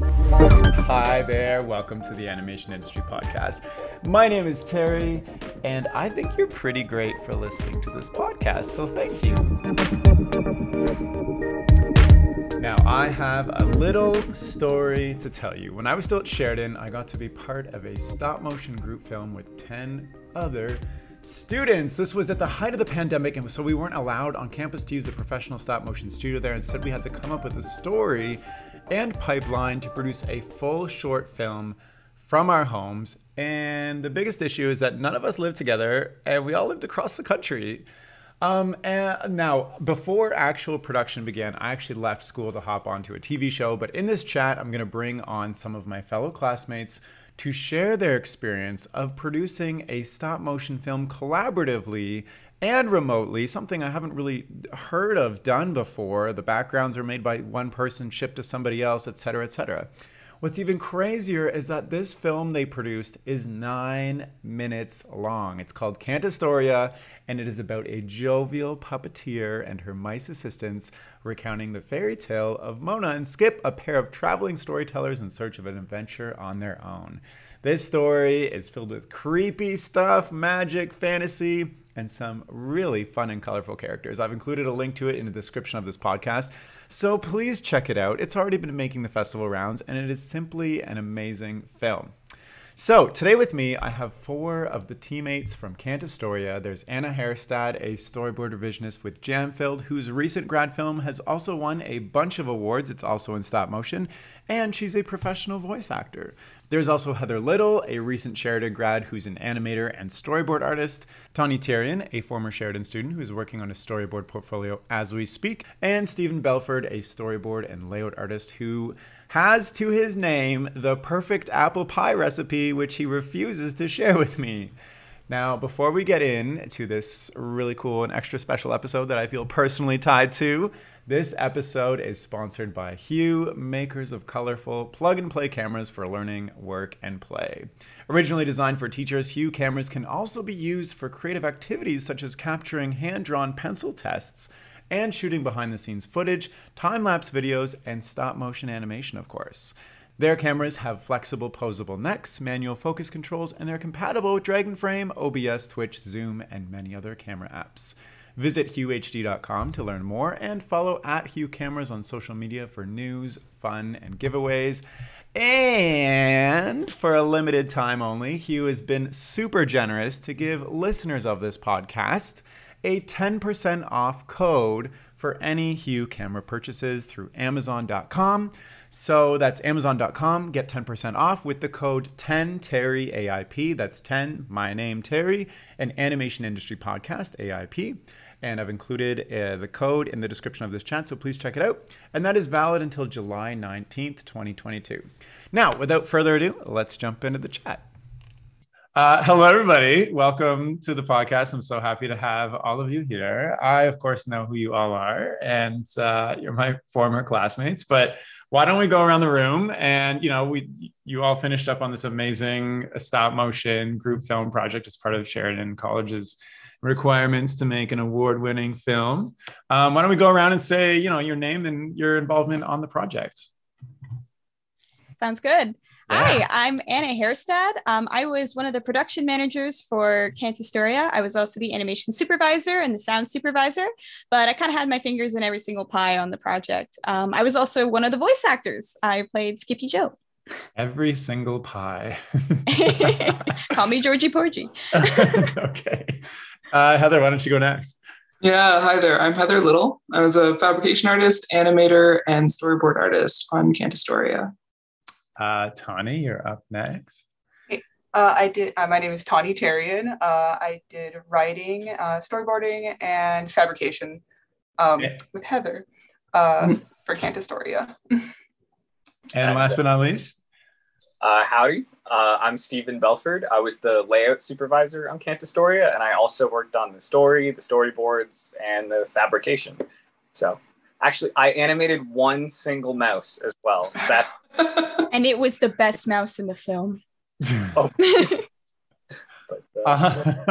Hi there, welcome to the Animation Industry Podcast. My name is Terry, and I think you're pretty great for listening to this podcast, so thank you. Now, I have a little story to tell you. When I was still at Sheridan, I got to be part of a stop motion group film with 10 other students. This was at the height of the pandemic, and so we weren't allowed on campus to use the professional stop motion studio there. Instead, we had to come up with a story and pipeline to produce a full short film from our homes. And the biggest issue is that none of us live together and we all lived across the country. Um, and now, before actual production began, I actually left school to hop onto a TV show. But in this chat, I'm going to bring on some of my fellow classmates to share their experience of producing a stop motion film collaboratively and remotely, something I haven't really heard of done before. The backgrounds are made by one person, shipped to somebody else, etc., etc. What's even crazier is that this film they produced is nine minutes long. It's called Cantastoria, and it is about a jovial puppeteer and her mice assistants recounting the fairy tale of Mona and Skip, a pair of traveling storytellers in search of an adventure on their own. This story is filled with creepy stuff, magic, fantasy, and some really fun and colorful characters. I've included a link to it in the description of this podcast, so please check it out. It's already been making the festival rounds, and it is simply an amazing film. So, today with me, I have four of the teammates from Cantastoria. There's Anna Herstad, a storyboard revisionist with Jam Filled, whose recent grad film has also won a bunch of awards. It's also in stop motion, and she's a professional voice actor. There's also Heather Little, a recent Sheridan grad who's an animator and storyboard artist, Tawny Tarian, a former Sheridan student who's working on a storyboard portfolio as we speak, and Stephen Belford, a storyboard and layout artist who has to his name the perfect apple pie recipe, which he refuses to share with me. Now, before we get into this really cool and extra special episode that I feel personally tied to, this episode is sponsored by Hue, makers of colorful plug and play cameras for learning, work, and play. Originally designed for teachers, Hue cameras can also be used for creative activities such as capturing hand drawn pencil tests and shooting behind the scenes footage, time lapse videos, and stop motion animation, of course. Their cameras have flexible posable necks, manual focus controls, and they're compatible with Dragonframe, OBS, Twitch, Zoom, and many other camera apps. Visit huehd.com to learn more and follow at Hue Cameras on social media for news, fun, and giveaways. And for a limited time only, Hue has been super generous to give listeners of this podcast a 10% off code for any Hue camera purchases through Amazon.com. So that's Amazon.com. Get 10% off with the code 10TerryAIP. That's 10, my name, Terry, an animation industry podcast, AIP. And I've included uh, the code in the description of this chat, so please check it out. And that is valid until July 19th, 2022. Now, without further ado, let's jump into the chat. Uh, hello, everybody. Welcome to the podcast. I'm so happy to have all of you here. I, of course, know who you all are, and uh, you're my former classmates. But why don't we go around the room and you know we you all finished up on this amazing stop motion group film project as part of Sheridan College's requirements to make an award-winning film. Um, why don't we go around and say you know your name and your involvement on the project? Sounds good. Hi, I'm Anna Herstad. Um, I was one of the production managers for Cantastoria. I was also the animation supervisor and the sound supervisor, but I kind of had my fingers in every single pie on the project. Um, I was also one of the voice actors. I played Skippy Joe. Every single pie. Call me Georgie Porgy. okay. Uh, Heather, why don't you go next? Yeah, hi there. I'm Heather Little. I was a fabrication artist, animator, and storyboard artist on Cantastoria. Uh, Tawny, you're up next. Uh, I did. Uh, my name is Tawny Tarian. Uh, I did writing, uh, storyboarding, and fabrication um, yeah. with Heather uh, mm-hmm. for Cantastoria. and last but not least, uh, howdy. I'm Stephen Belford. I was the layout supervisor on Cantastoria, and I also worked on the story, the storyboards, and the fabrication. So Actually, I animated one single mouse as well. That's and it was the best mouse in the film. oh, but Uh,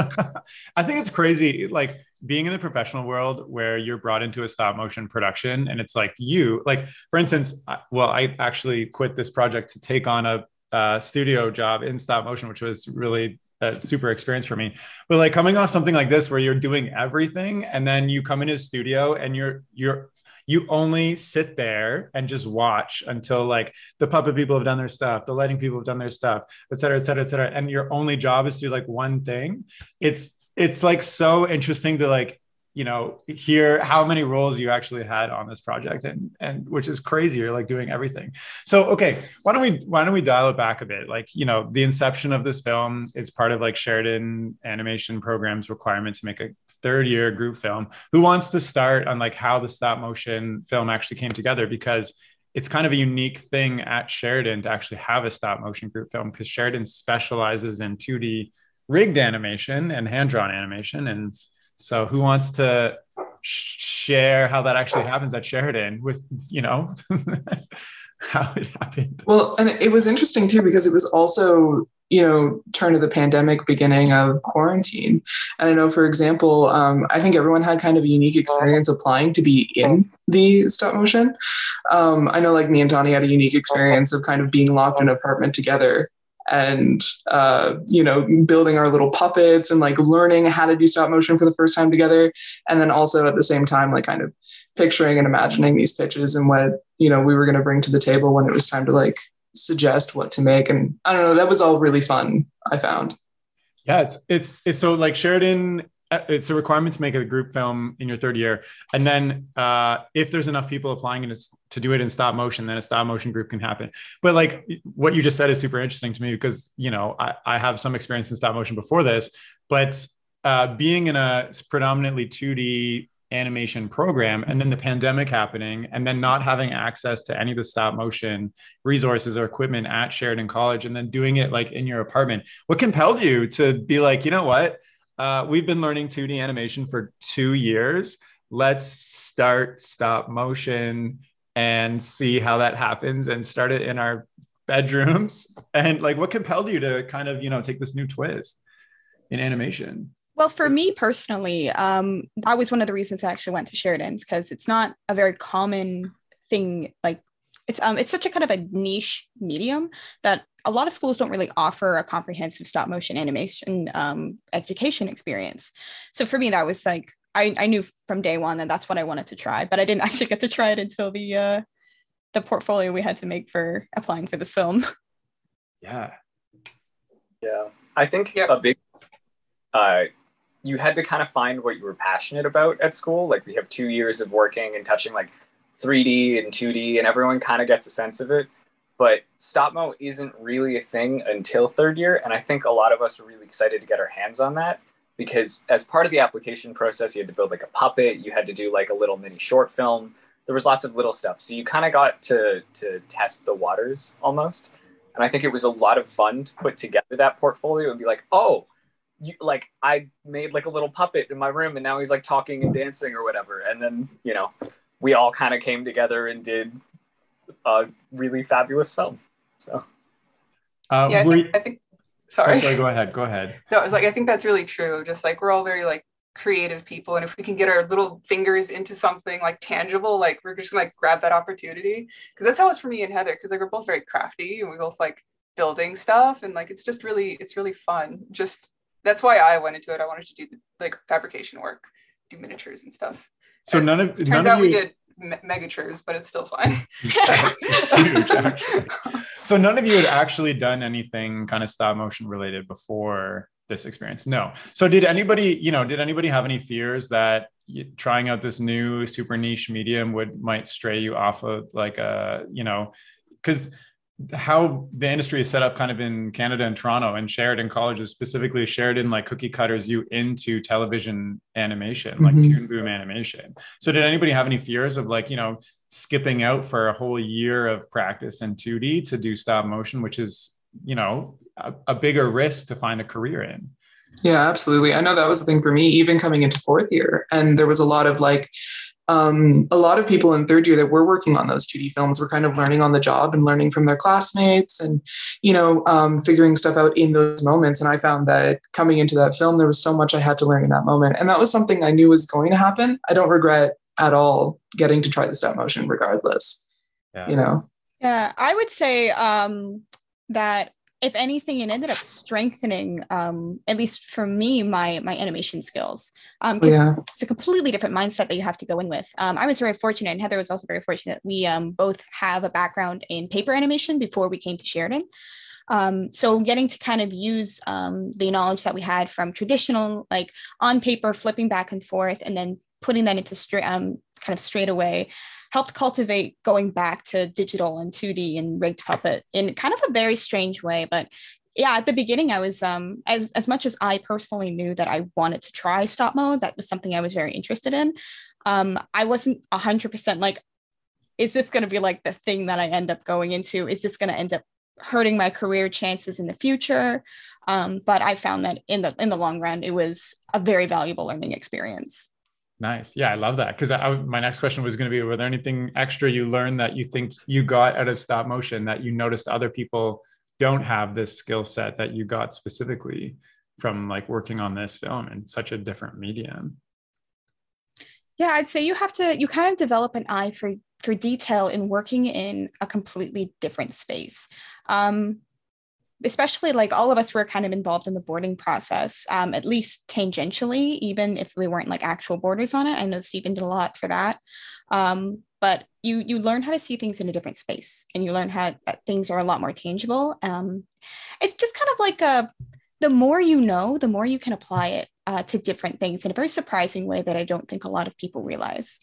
I think it's crazy, like being in the professional world where you're brought into a stop motion production, and it's like you, like for instance, well, I actually quit this project to take on a uh, studio job in stop motion, which was really a super experience for me. But like coming off something like this, where you're doing everything, and then you come into a studio and you're you're you only sit there and just watch until like the puppet people have done their stuff, the lighting people have done their stuff, et cetera, et cetera, et cetera. And your only job is to do like one thing. It's it's like so interesting to like you know hear how many roles you actually had on this project and and which is crazy. You're like doing everything. So okay why don't we why don't we dial it back a bit? Like you know the inception of this film is part of like sheridan animation programs requirement to make a third year group film. Who wants to start on like how the stop motion film actually came together? Because it's kind of a unique thing at Sheridan to actually have a stop motion group film because Sheridan specializes in 2D rigged animation and hand drawn animation. And so who wants to share how that actually happens at Sheridan with, you know, how it happened? Well, and it was interesting too, because it was also, you know, turn of the pandemic, beginning of quarantine. And I know, for example, um, I think everyone had kind of a unique experience applying to be in the stop motion. Um, I know like me and Tawny had a unique experience of kind of being locked in an apartment together and uh, you know building our little puppets and like learning how to do stop motion for the first time together. And then also at the same time like kind of picturing and imagining these pitches and what you know we were going to bring to the table when it was time to like suggest what to make. And i don't know that was all really fun i found. Yeah it's it's it's so like sheridan it's a requirement to make a group film in your third year. And then uh, if there's enough people applying to, to do it in stop motion then a stop motion group can happen. But like what you just said is super interesting to me because you know i, I have some experience in stop motion before this but uh, being in a predominantly 2d animation program and then the pandemic happening and then not having access to any of the stop motion resources or equipment at sheridan college and then doing it like in your apartment what compelled you to be like you know what uh, we've been learning 2D animation for two years. Let's start stop motion and see how that happens and start it in our bedrooms. And like, what compelled you to kind of, you know, take this new twist in animation? Well, for me personally, um, that was one of the reasons I actually went to Sheridan's because it's not a very common thing. Like, it's um, it's such a kind of a niche medium that a lot of schools don't really offer a comprehensive stop motion animation um, education experience. So for me, that was like I, I knew from day one that that's what I wanted to try, but I didn't actually get to try it until the uh, the portfolio we had to make for applying for this film. Yeah, yeah. I think a big uh, you had to kind of find what you were passionate about at school. Like we have two years of working and touching like 3D and 2D, and everyone kind of gets a sense of it but stop mo isn't really a thing until third year and i think a lot of us were really excited to get our hands on that because as part of the application process you had to build like a puppet you had to do like a little mini short film. There was lots of little stuff. So you kind of got to to test the waters almost and i think it was a lot of fun to put together that portfolio and be like oh you, like i made like a little puppet in my room and now he's like talking and dancing or whatever. And then you know we all kind of came together and did a really fabulous film. So, uh, yeah, I think, I think, sorry. Oh, sorry, go ahead. Go ahead. No, I was like, I think that's really true. Just like we're all very like creative people, and if we can get our little fingers into something like tangible, like we're just gonna like grab that opportunity. Because that's how it's for me and Heather. Because like we're both very crafty, and we both like building stuff, and like it's just really, it's really fun. Just that's why I went into it. I wanted to do like fabrication work, do miniatures and stuff. So and none of turns none out of we did me- but it's still fine. huge, so none of you had actually done anything kind of stop motion related before this experience. No. So did anybody, you know, did anybody have any fears that trying out this new super niche medium would might stray you off of like a, you know, because how the industry is set up kind of in Canada and Toronto and Sheridan College's specifically Sheridan like cookie cutters you into television animation, mm-hmm. like Toon Boom animation. So did anybody have any fears of like, you know, skipping out for a whole year of practice in 2D to do stop motion, which is, you know, a, a bigger risk to find a career in? Yeah, absolutely. I know that was the thing for me, even coming into fourth year. And there was a lot of like, um, a lot of people in third year that were working on those 2D films were kind of learning on the job and learning from their classmates and, you know, um, figuring stuff out in those moments. And I found that coming into that film, there was so much I had to learn in that moment. And that was something I knew was going to happen. I don't regret at all getting to try the stop motion regardless, yeah. you know? Yeah, I would say um, that if anything, it ended up strengthening, um, at least for me, my my animation skills. Um, yeah. it's a completely different mindset that you have to go in with. Um, I was very fortunate, and Heather was also very fortunate. We um, both have a background in paper animation before we came to Sheridan. Um, so getting to kind of use um, the knowledge that we had from traditional, like on paper, flipping back and forth, and then putting that into straight, um, kind of straight away helped cultivate going back to digital and 2D and rigged puppet in kind of a very strange way. But yeah, at the beginning, I was um, as as much as I personally knew that I wanted to try stop mo. That was something I was very interested in. Um, I wasn't hundred percent like, is this going to be like the thing that I end up going into? Is this going to end up hurting my career chances in the future? Um, but I found that in the in the long run, it was a very valuable learning experience. Nice. Yeah, I love that. Because my next question was going to be Were there anything extra you learned that you think you got out of stop motion that you noticed other people don't have this skill set that you got specifically from like working on this film in such a different medium? Yeah, I'd say you have to, you kind of develop an eye for for detail in working in a completely different space. Um, especially like all of us were kind of involved in the boarding process, um, at least tangentially, even if we weren't like actual boarders on it. I know Stephen did a lot for that. Um, but you you learn how to see things in a different space and you learn how things are a lot more tangible. Um, it's just kind of like a the more you know, the more you can apply it uh, to different things in a very surprising way that I don't think a lot of people realize.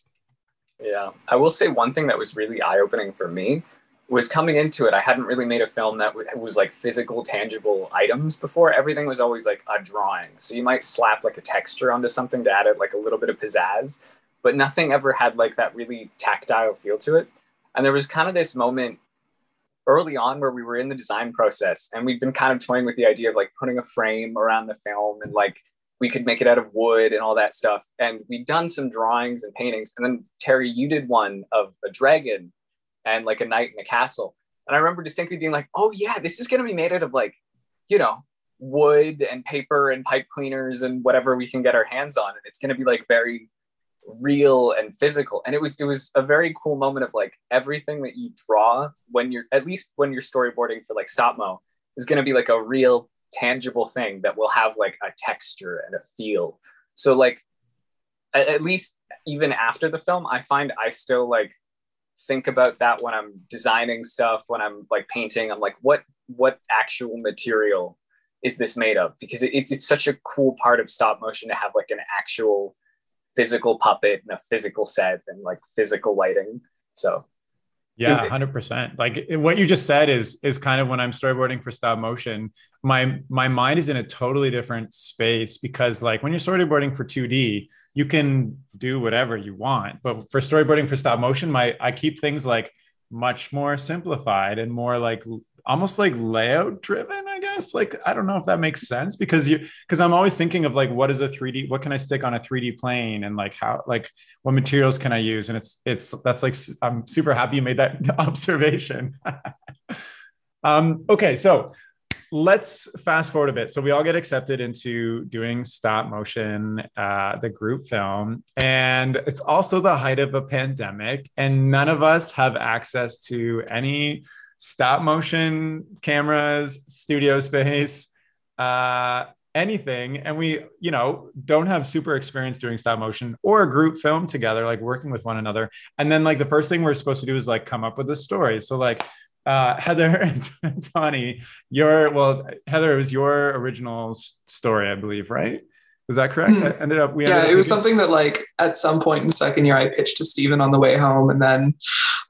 Yeah, I will say one thing that was really eye opening for me was coming into it, I hadn't really made a film that was like physical, tangible items before. Everything was always like a drawing. So you might slap like a texture onto something to add it like a little bit of pizzazz, but nothing ever had like that really tactile feel to it. And there was kind of this moment early on where we were in the design process and we'd been kind of toying with the idea of like putting a frame around the film and like we could make it out of wood and all that stuff. And we'd done some drawings and paintings. And then Terry, you did one of a dragon and like a knight in a castle. And I remember distinctly being like, oh yeah, this is going to be made out of like, you know, wood and paper and pipe cleaners and whatever we can get our hands on. And it's going to be like very real and physical. And it was, it was a very cool moment of like everything that you draw when you're, at least when you're storyboarding for like Stopmo is going to be like a real tangible thing that will have like a texture and a feel. So like, at least even after the film, I find I still like think about that when I'm designing stuff, when I'm like painting. I'm like, what what actual material is this made of? Because it, it's it's such a cool part of stop motion to have like an actual physical puppet and a physical set and like physical lighting. So yeah, hundred percent. Like what you just said is is kind of when I'm storyboarding for stop motion, my my mind is in a totally different space because like when you're storyboarding for 2D, you can do whatever you want. But for storyboarding for stop motion, my I keep things like much more simplified and more like almost like layout driven i guess? Like i don't know if that makes sense because you because i'm always thinking of like what is a 3d what can i stick on a 3d plane and like how like what materials can i use? And it's it's that's like i'm super happy you made that observation. Um okay so let's fast forward a bit. So we all get accepted into doing stop motion, uh, the group film, and it's also the height of a pandemic, and none of us have access to any stop motion cameras, studio space, uh, anything. And we, you know, don't have super experience doing stop motion or a group film together, like working with one another. And then, like, the first thing we're supposed to do is like come up with a story. So, like, uh, Heather and Tawny, your well, Heather, it was your original story, I believe, right? Was that correct? Hmm. ended up we yeah, it was something that like at some point in second year I pitched to Stephen on the way home, and then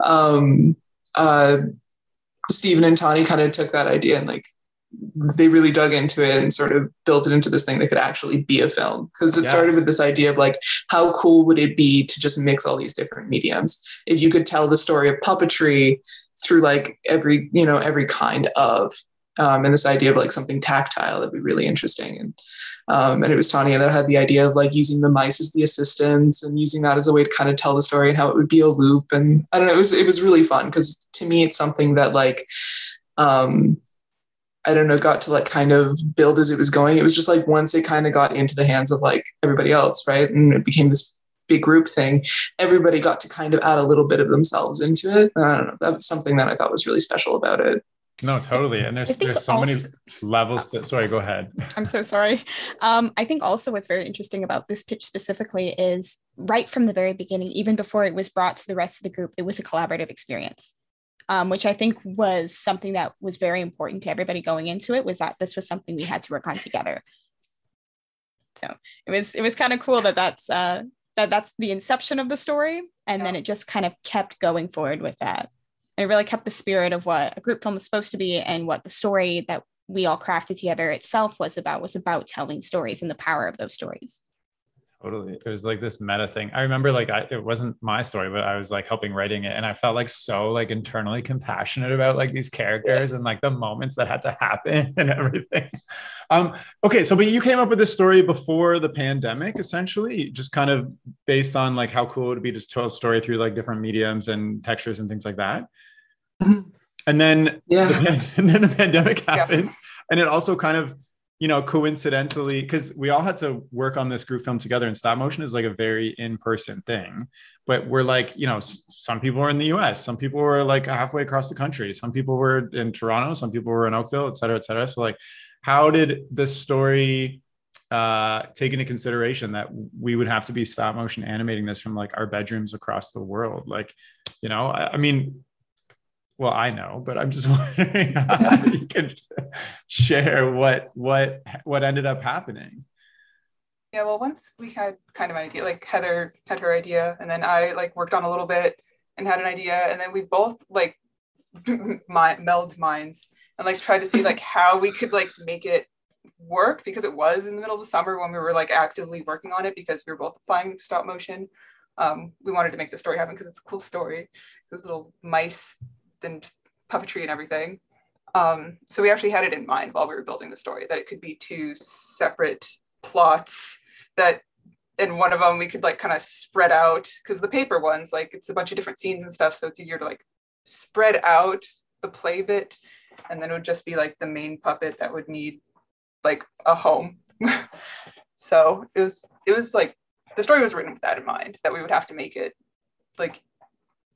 um, uh, Stephen and Tawny kind of took that idea and like they really dug into it and sort of built it into this thing that could actually be a film because it yeah. started with this idea of like how cool would it be to just mix all these different mediums if you could tell the story of puppetry through like every you know every kind of um, and this idea of like something tactile that'd be really interesting. And um, and it was Tanya that had the idea of like using the mice as the assistants and using that as a way to kind of tell the story and how it would be a loop. And I don't know, it was it was really fun because to me it's something that like um, I don't know, got to like kind of build as it was going. It was just like once it kind of got into the hands of like everybody else, right? And it became this big group thing, everybody got to kind of add a little bit of themselves into it. I don't know. That was something that I thought was really special about it. No, totally. And there's there's so also, many levels that sorry, go ahead. I'm so sorry. Um, I think also what's very interesting about this pitch specifically is right from the very beginning, even before it was brought to the rest of the group, it was a collaborative experience. Um, which I think was something that was very important to everybody going into it was that this was something we had to work on together. So it was it was kind of cool that that's uh, that that's the inception of the story, and yeah. then it just kind of kept going forward with that and it really kept the spirit of what a group film is supposed to be and what the story that we all crafted together itself was about was about telling stories and the power of those stories. Totally. It was like this meta thing. I remember like I, it wasn't my story but i was like helping writing it and i felt like so like internally compassionate about like these characters and like the moments that had to happen and everything. Um okay so but you came up with this story before the pandemic essentially just kind of based on like how cool it would be to tell a story through like different mediums and textures and things like that Mm-hmm. And then, yeah. the, and then the pandemic happens, yeah. and it also kind of, you know, coincidentally, because we all had to work on this group film together, and stop motion is like a very in-person thing. But we're like, you know, some people were in the U.S., some people were like halfway across the country, some people were in Toronto, some people were in Oakville, et cetera, et cetera. So, like, how did this story uh, take into consideration that we would have to be stop motion animating this from like our bedrooms across the world? Like, you know, I, I mean, well i know but i'm just wondering how you can share what what what ended up happening. Yeah well once we had kind of an idea like heather had her idea and then i like worked on a little bit and had an idea and then we both like meld minds and like tried to see like how we could like make it work because it was in the middle of the summer when we were like actively working on it because we were both applying stop motion. Um, we wanted to make the story happen because it's a cool story. Those little mice and puppetry and everything. Um, so we actually had it in mind while we were building the story that it could be two separate plots that in one of them we could like kind of spread out because the paper ones like it's a bunch of different scenes and stuff so it's easier to like spread out the play bit and then it would just be like the main puppet that would need like a home so it was it was like the story was written with that in mind that we would have to make it like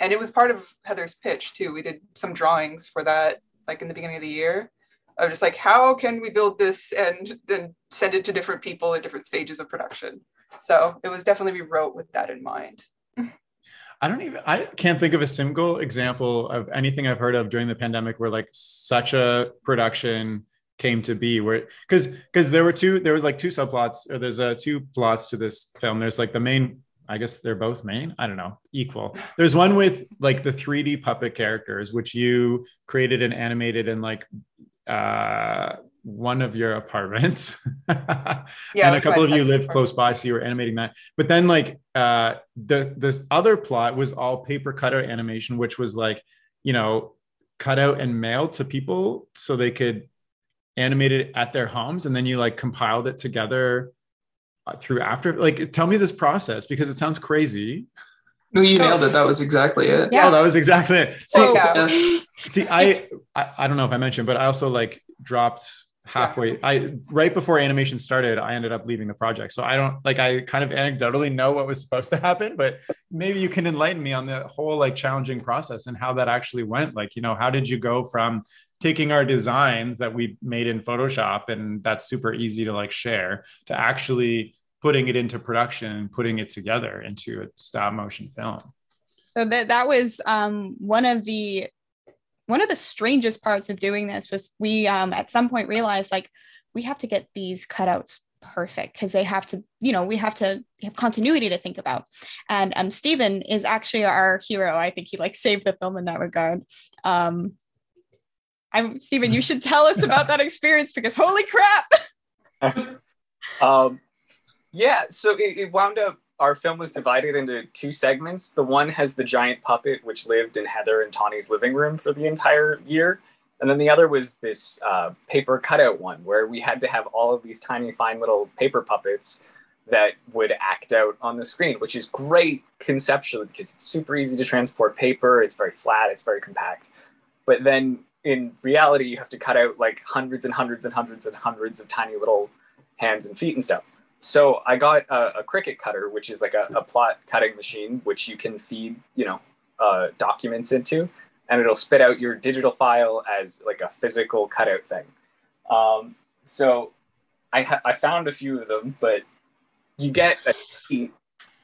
and it was part of Heather's pitch too. We did some drawings for that, like in the beginning of the year, of just like how can we build this and then send it to different people at different stages of production. So it was definitely we wrote with that in mind. I don't even I can't think of a single example of anything I've heard of during the pandemic where like such a production came to be where because because there were two there were like two subplots or there's uh two plots to this film there's like the main I guess they're both main. I don't know, equal. There's one with like the 3D puppet characters, which you created and animated in like uh, one of your apartments. yeah, and a couple of you lived close by, so you were animating that. But then like uh, the this other plot was all paper cutout animation, which was like you know cut out and mailed to people so they could animate it at their homes, and then you like compiled it together Uh, through after like tell me this process because it sounds crazy. No you nailed it. That was exactly it. Yeah. Oh, that was exactly it. See, yeah. see I, I i don't know if i mentioned but i also like dropped halfway. I right before animation started i ended up leaving the project. So i don't like i kind of anecdotally know what was supposed to happen but maybe you can enlighten me on the whole like challenging process and how that actually went. Like you know how did you go from taking our designs that we made in Photoshop and that's super easy to like share to actually putting it into production and putting it together into a stop motion film. So that that was um, one of the one of the strangest parts of doing this was we um, at some point realized like we have to get these cutouts perfect because they have to you know we have to have continuity to think about. And um Stephen is actually our hero. I think he like saved the film in that regard. Um I'm Stephen. You should tell us about that experience because holy crap! um, yeah, so it, it, wound up. Our film was divided into two segments. The one has the giant puppet, which lived in Heather and Tawny's living room for the entire year, And then the other was this uh, paper cutout one where we had to have all of these tiny, fine little paper puppets that would act out on the screen, which is great conceptually because it's super easy to transport paper. It's very flat, it's very compact. But then in reality, you have to cut out like hundreds and hundreds and hundreds and hundreds of tiny little hands and feet and stuff. So I got a, a Cricut cutter, which is like a, a, plot cutting machine, which you can feed, you know, uh, documents into, and it'll spit out your digital file as like a physical cutout thing. Um, so I, ha- I found a few of them, but you get a sheet,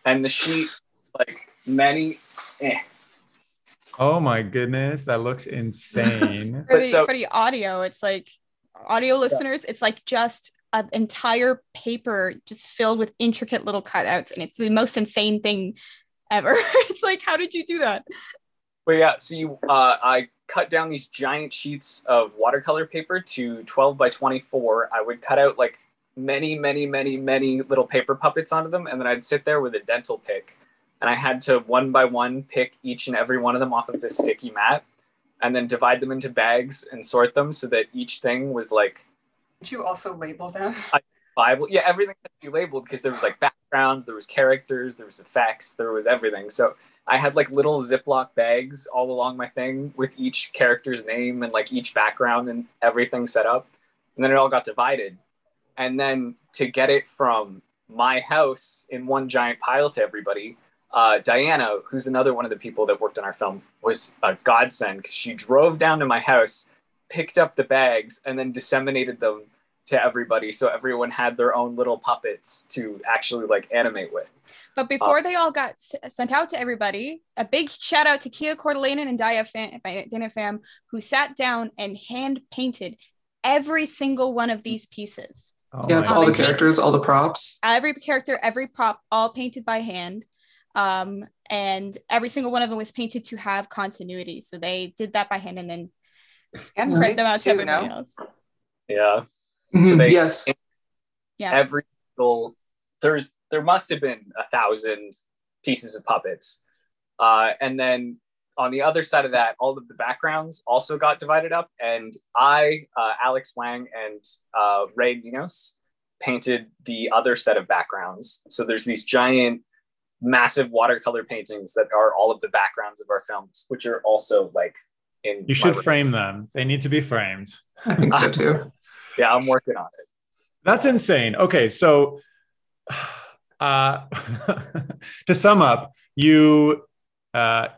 and the sheet like many. Eh. Oh my goodness, that looks insane. for, the, so, for the audio, it's like audio listeners, yeah. it's like just an entire paper just filled with intricate little cutouts, and it's the most insane thing ever. it's like, how did you do that? But yeah, so you, uh, I cut down these giant sheets of watercolor paper to 12 by 24. I would cut out like many, many, many, many little paper puppets onto them. And then I'd sit there with a dental pick. And I had to one by one pick each and every one of them off of this sticky mat and then divide them into bags and sort them so that each thing was like. Did you also label them? Bible. Yeah, everything had to be labeled because there was like backgrounds, there was characters, there was effects, there was everything. So I had like little Ziploc bags all along my thing with each character's name and like each background and everything set up. And then it all got divided and then to get it from my house in one giant pile to everybody uh, diana who's another one of the people that worked on our film was a godsend because she drove down to my house picked up the bags and then disseminated them to everybody so everyone had their own little puppets to actually like animate with but before uh, they all got s- sent out to everybody, a big shout out to Kia Cordelainen and Dia Fam, Fam, who sat down and hand painted every single one of these pieces. Oh yeah, all the characters, all the props. Every character, every prop, all painted by hand. Um, and every single one of them was painted to have continuity. So they did that by hand and then and print them out to everybody else. Yeah. Mm-hmm. So they, yes. Yeah. Every single there's there must have been a thousand pieces of puppets. Uh, and then on the other side of that, all of the backgrounds also got divided up, and I, uh, Alex Wang, and uh, Ray Minos painted the other set of backgrounds. So there's these giant, massive watercolor paintings that are all of the backgrounds of our films, which are also like in. You should frame them. They need to be framed. I think so too. yeah, I'm working on it. That's insane. Okay, so uh, to sum up, you uh,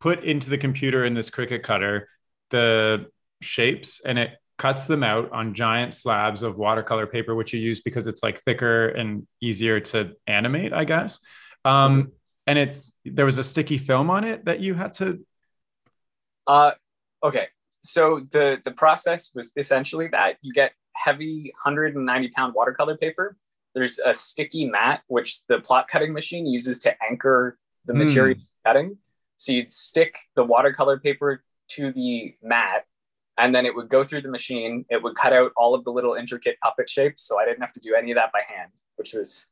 put into the computer in this Cricut cutter the shapes and it cuts them out on giant slabs of watercolor paper, which you use because it's like thicker and easier to animate, I guess. Um, and it's there was a sticky film on it that you had to. Uh, okay, so the the process was essentially that you get heavy 190 pound watercolor paper. There's a sticky mat which the plot cutting machine uses to anchor the hmm. material mm. cutting. So you'd stick the watercolor paper to the mat and then it would go through the machine. It would cut out all of the little intricate puppet shapes. So I didn't have to do any of that by hand, which was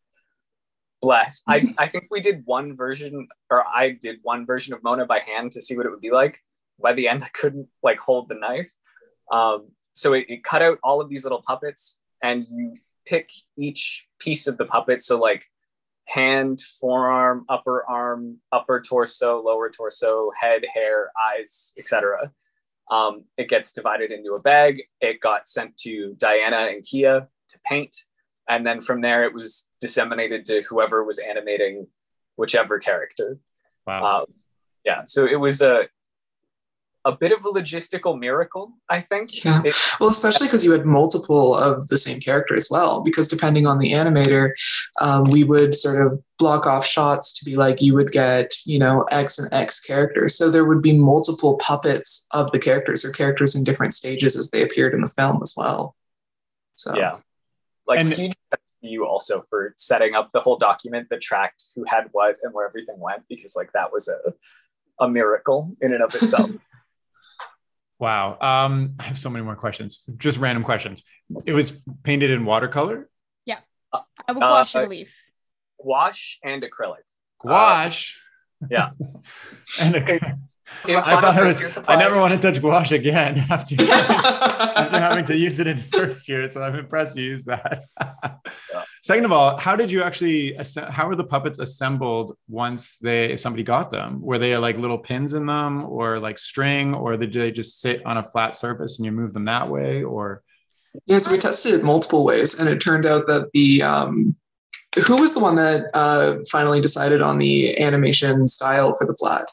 blessed. I, I think we did one version, or I did one version of Mona by hand to see what it would be like. By the end, I couldn't like hold the knife. Um, so it, it cut out all of these little puppets and you pick each piece of the puppet. So like hand, forearm, upper arm, upper torso, lower torso, head, hair, eyes, etc. Um, it gets divided into a bag. It got sent to Diana and Kia to paint, and then from there it was disseminated to whoever was animating whichever character. Wow. Um, yeah, so it was a a bit of a logistical miracle, I think. Yeah. It, well, especially because you had multiple of the same character as well. Because depending on the animator, um, we would sort of block off shots to be like you would get, you know, X and X characters. So there would be multiple puppets of the characters or characters in different stages as they appeared in the film as well. So yeah, like and, huge you also for setting up the whole document that tracked who had what and where everything went because like that was a a miracle in and of itself. Wow. Um, I have so many more questions. Just random questions. It was painted in watercolor. Yeah, uh, I will wash uh, I believe. Gouache and acrylic. Gouache. Uh, yeah. and Yeah, I thought it was, I never supplies. want to touch gouache again after, after having to use it in first year. So I'm impressed you used that. Second of all, how did you actually, how were the puppets assembled once they, somebody got them? Were they like little pins in them or like string or did they just sit on a flat surface and you move them that way or? Yes, we tested it multiple ways, and it turned out that the um, who was the one that uh, finally decided on the animation style for the flat?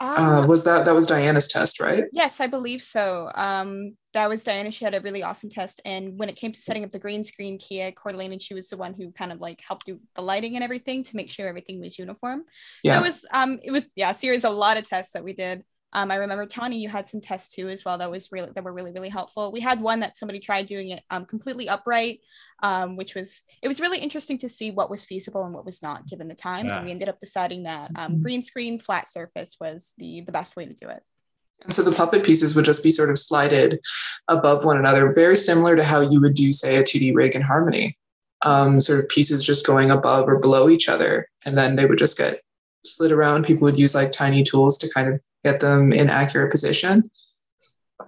Uh, Um, was that that was Diana's test, right? Yes, I believe so. Um, that was Diana. She had a really awesome test, and when it came to setting up the green screen, Kia Cordeline, and she was the one who kind of like helped do the lighting and everything to make sure everything was uniform. Yeah. So it was, um, it was yeah, series, a lot of tests that we did. Um, I remember Tawny, you had some tests too as well. That was really that were really really helpful. We had one that somebody tried doing it um, completely upright, um, which was it was really interesting to see what was feasible and what was not given the time. Yeah. And we ended up deciding that um, green screen flat surface was the the best way to do it. And so the puppet pieces would just be sort of slided above one another, very similar to how you would do, say, a 2D rig in Harmony. Um, sort of pieces just going above or below each other, and then they would just get slid around. People would use like tiny tools to kind of get them in accurate position,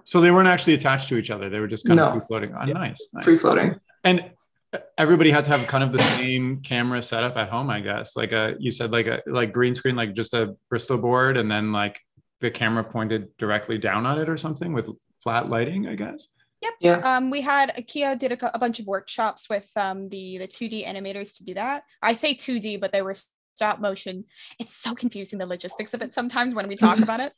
So they weren't actually attached to each other. They were just kind of free floating. Oh, nice. nice. free floating. And everybody had to have kind of the same camera setup at home, I guess. Like a, you said, like a like green screen, like just a Bristol board, and then like the camera pointed directly down on it or something with flat lighting, I guess. Yep. Yeah. Um, we had Kia did a, a bunch of workshops with um, the the 2D animators to do that. I say 2D, but they were stop motion. It's so confusing the logistics of it sometimes when we talk about it.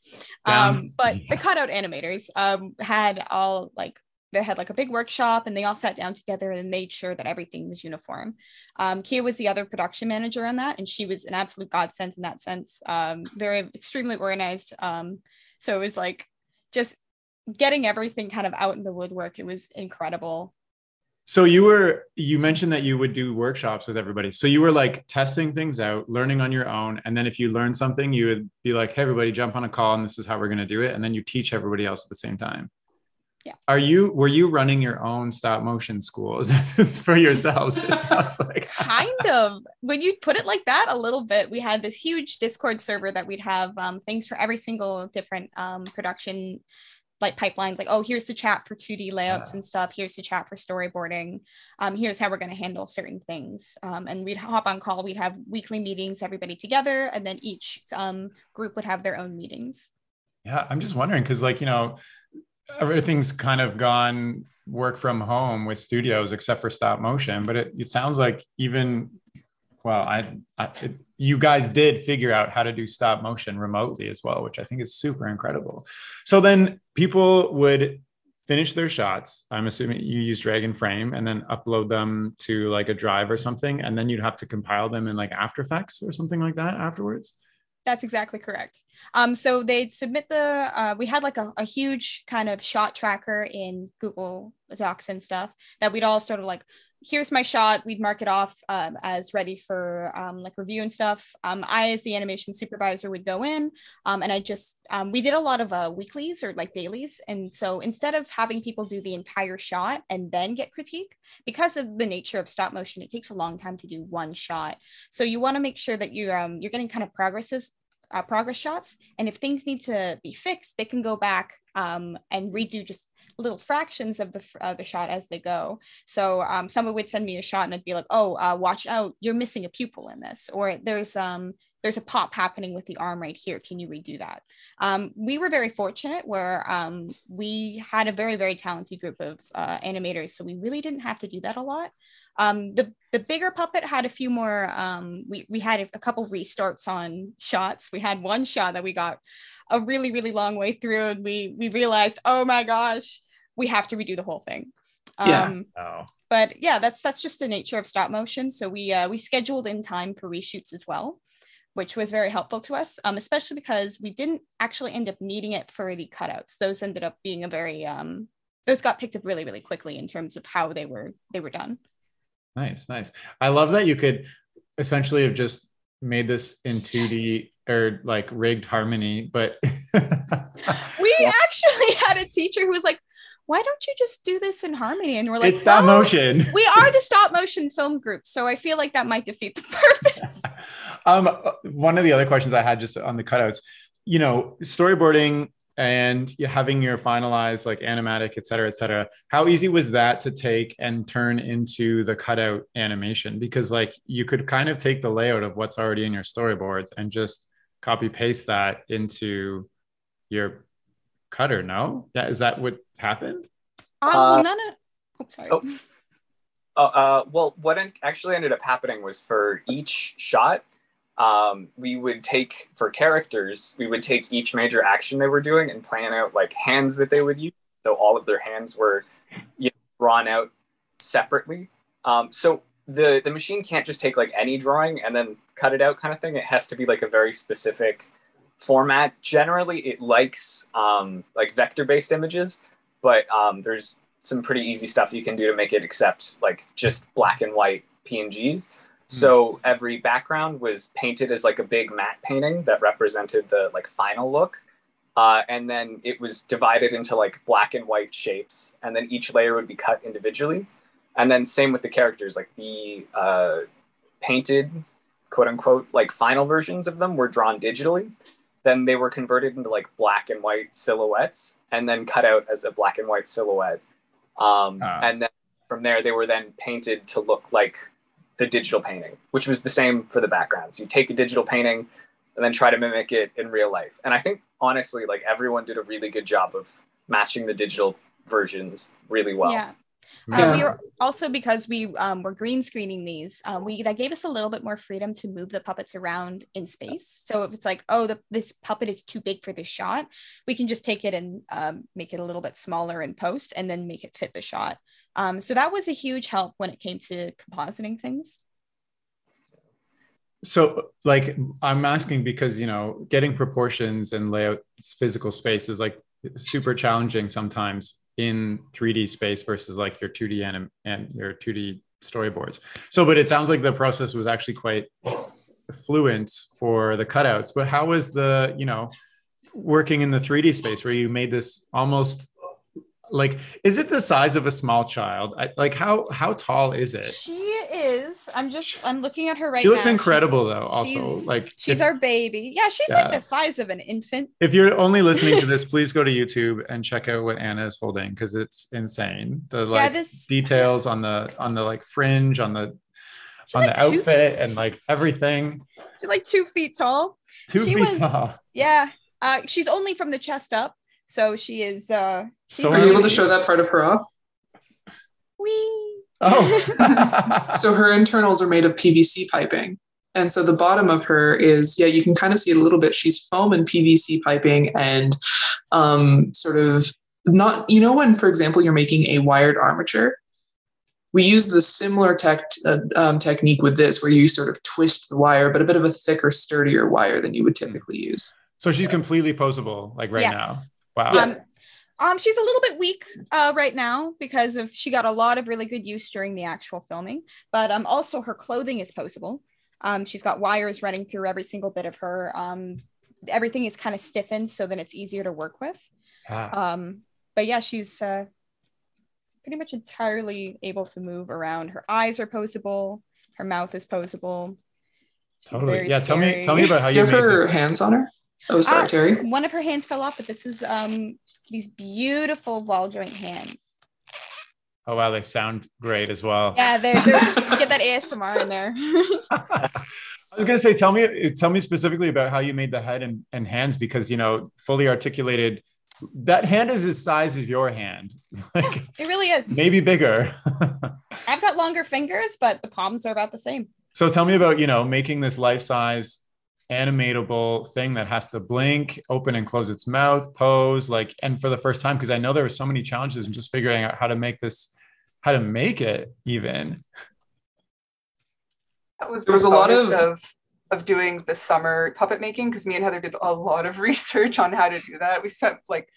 Um, but the cutout animators um, had all like they had like a big workshop and they all sat down together and made sure that everything was uniform. Um, Kia was the other production manager on that, and she was an absolute godsend in that sense. Um, very extremely organized. Um, so it was like just getting everything kind of out in the woodwork. It was incredible. So you were you mentioned that you would do workshops with everybody. So you were like testing things out, learning on your own, and then if you learn something, you would be like, "Hey, everybody, jump on a call, and this is how we're going to do it." And then you teach everybody else at the same time. Yeah. Are you were you running your own stop motion school? Is that for yourselves? It sounds like kind of when you put it like that a little bit we had this huge discord server that we'd have um, things for every single different um, production like pipelines like oh here's the chat for 2d layouts Yeah. and stuff here's the chat for storyboarding um, here's how we're going to handle certain things um, and we'd hop on call we'd have weekly meetings everybody together and then each um, group would have their own meetings Yeah, I'm just wondering because, like, you know, everything's kind of gone work from home with studios except for stop motion. But it, it sounds like even, well, I, I it, you guys did figure out how to do stop motion remotely as well, which I think is super incredible. So then people would finish their shots. I'm assuming you use Dragonframe and then upload them to like a drive or something, and then you'd have to compile them in like After Effects or something like that afterwards. That's exactly correct. Um, so they'd submit the, uh, we had like a, a huge kind of shot tracker in Google Docs and stuff that we'd all sort of like, here's my shot. We'd mark it off um, as ready for um, like review and stuff. Um, I, as the animation supervisor, would go in um, and I just, um, we did a lot of uh, weeklies or like dailies. And so instead of having people do the entire shot and then get critique, because of the nature of stop motion, it takes a long time to do one shot. So you want to make sure that you're you're getting kind of progresses uh, progress shots, and if things need to be fixed, they can go back um, and redo just little fractions of the uh, the shot as they go. So um, someone would send me a shot, and I'd be like, "Oh, uh, watch out! You're missing a pupil in this," or "There's um there's a pop happening with the arm right here. Can you redo that?" Um, we were very fortunate where um, we had a very very talented group of uh, animators, so we really didn't have to do that a lot. Um, the the bigger puppet had a few more. Um, we we had a couple restarts on shots. We had one shot that we got a really really long way through, and we we realized, oh my gosh, we have to redo the whole thing. Yeah. Um, Oh, but yeah, that's that's just the nature of stop motion. So we uh, we scheduled in time for reshoots as well, which was very helpful to us, um, especially because we didn't actually end up needing it for the cutouts. Those ended up being a very um, those got picked up really really quickly in terms of how they were they were done. Nice, nice. I love that you could essentially have just made this in 2D or like rigged harmony, but We actually had a teacher who was like, "Why don't you just do this in harmony?" And we're like, it's stop "Well, motion. We are the stop motion film group, so I feel like that might defeat the purpose. um, one of the other questions I had just on the cutouts, you know, storyboarding and you having your finalized like animatic, et cetera, et cetera. How easy was that to take and turn into the cutout animation? Because like you could kind of take the layout of what's already in your storyboards and just copy paste that into your cutter. No, yeah, is that what happened? Um, Uh, well, none of. Oh, sorry. oh. Uh, uh, well, what en- actually ended up happening was for each shot, um, we would take for characters, we would take each major action they were doing and plan out like hands that they would use. So all of their hands were you know, drawn out separately. Um, so the the machine can't just take like any drawing and then cut it out kind of thing. It has to be like a very specific format. Generally, it likes um, like vector based images, but um, there's some pretty easy stuff you can do to make it accept like just black and white PNGs. So every background was painted as like a big matte painting that represented the like final look. Uh, and then it was divided into like black and white shapes, and then each layer would be cut individually. And then same with the characters, like the uh, painted, quote unquote, like final versions of them were drawn digitally. Then they were converted into like black and white silhouettes, and then cut out as a black and white silhouette. Um, Ah. And then from there, they were then painted to look like the digital painting, which was the same for the backgrounds. You take a digital painting and then try to mimic it in real life. And I think honestly, like everyone did a really good job of matching the digital versions really well. yeah. Yeah. Uh, we were also because we um, were green screening these. Um, we that gave us a little bit more freedom to move the puppets around in space. So if it's like, oh, the, this puppet is too big for this shot, we can just take it and um, make it a little bit smaller in post, and then make it fit the shot. Um, so that was a huge help when it came to compositing things. So, like, I'm asking because you know, getting proportions and layout physical space is like super challenging sometimes in 3D space versus like your 2D anim- and your 2D storyboards. So, but it sounds like the process was actually quite fluent for the cutouts. But how was the you know working in the 3D space where you made this almost like is it the size of a small child? I, like how how tall is it? She is. I'm just. I'm looking at her right now. She looks now. incredible, She's- though, also. she's- Like, she's if- our baby. Yeah, she's Yeah. like the size of an infant. If you're only listening to this, please go to YouTube and check out what Anna is holding because it's insane. The yeah, like this. details on the on the like fringe on the she's on the like two- outfit and like everything. She's like two feet tall. Two She feet was- tall. Yeah. Uh, she's only from the chest up, so she is. Uh, So Are you able to show that part of her off? Wee. Oh, So her internals are made of PVC piping. And so the bottom of her is, yeah, you can kind of see it a little bit. She's foam and PVC piping and um, sort of not, you know, when, for example, you're making a wired armature, we use the similar tech, uh, um, technique with this, where you sort of twist the wire, but a bit of a thicker, sturdier wire than you would typically use. so she's completely posable like right Yes. now. Wow. Um, um, she's a little bit weak uh, right now because of she got a lot of really good use during the actual filming, but um, also her clothing is posable. Um, she's got wires running through every single bit of her. Um, everything is kind of stiffened so that it's easier to work with. Yeah. Um, but yeah, she's uh, pretty much entirely able to move around. Her eyes are posable. Her mouth is posable. She's totally. very Yeah. Tell me tell me about how You you have made her the- hands on her? Oh, sorry, Ah. Terry. One of her hands fell off, but this is um these beautiful ball joint hands. Oh wow, they sound great as well. Yeah, they're, they're get that ASMR in there. I was gonna say, tell me, tell me specifically about how you made the head and, and hands because you know, fully articulated. That hand is the size of your hand, like it really is. maybe bigger. I've got longer fingers, but the palms are about the same. so tell me about you know making this life size animatable thing that has to blink, open and close its mouth, pose, like, and for the first time because I know there were so many challenges in just figuring out how to make this, how to make it even. That was There the was a lot of- of of doing the summer puppet making because me and Heather did a lot of research on how to do that. We spent like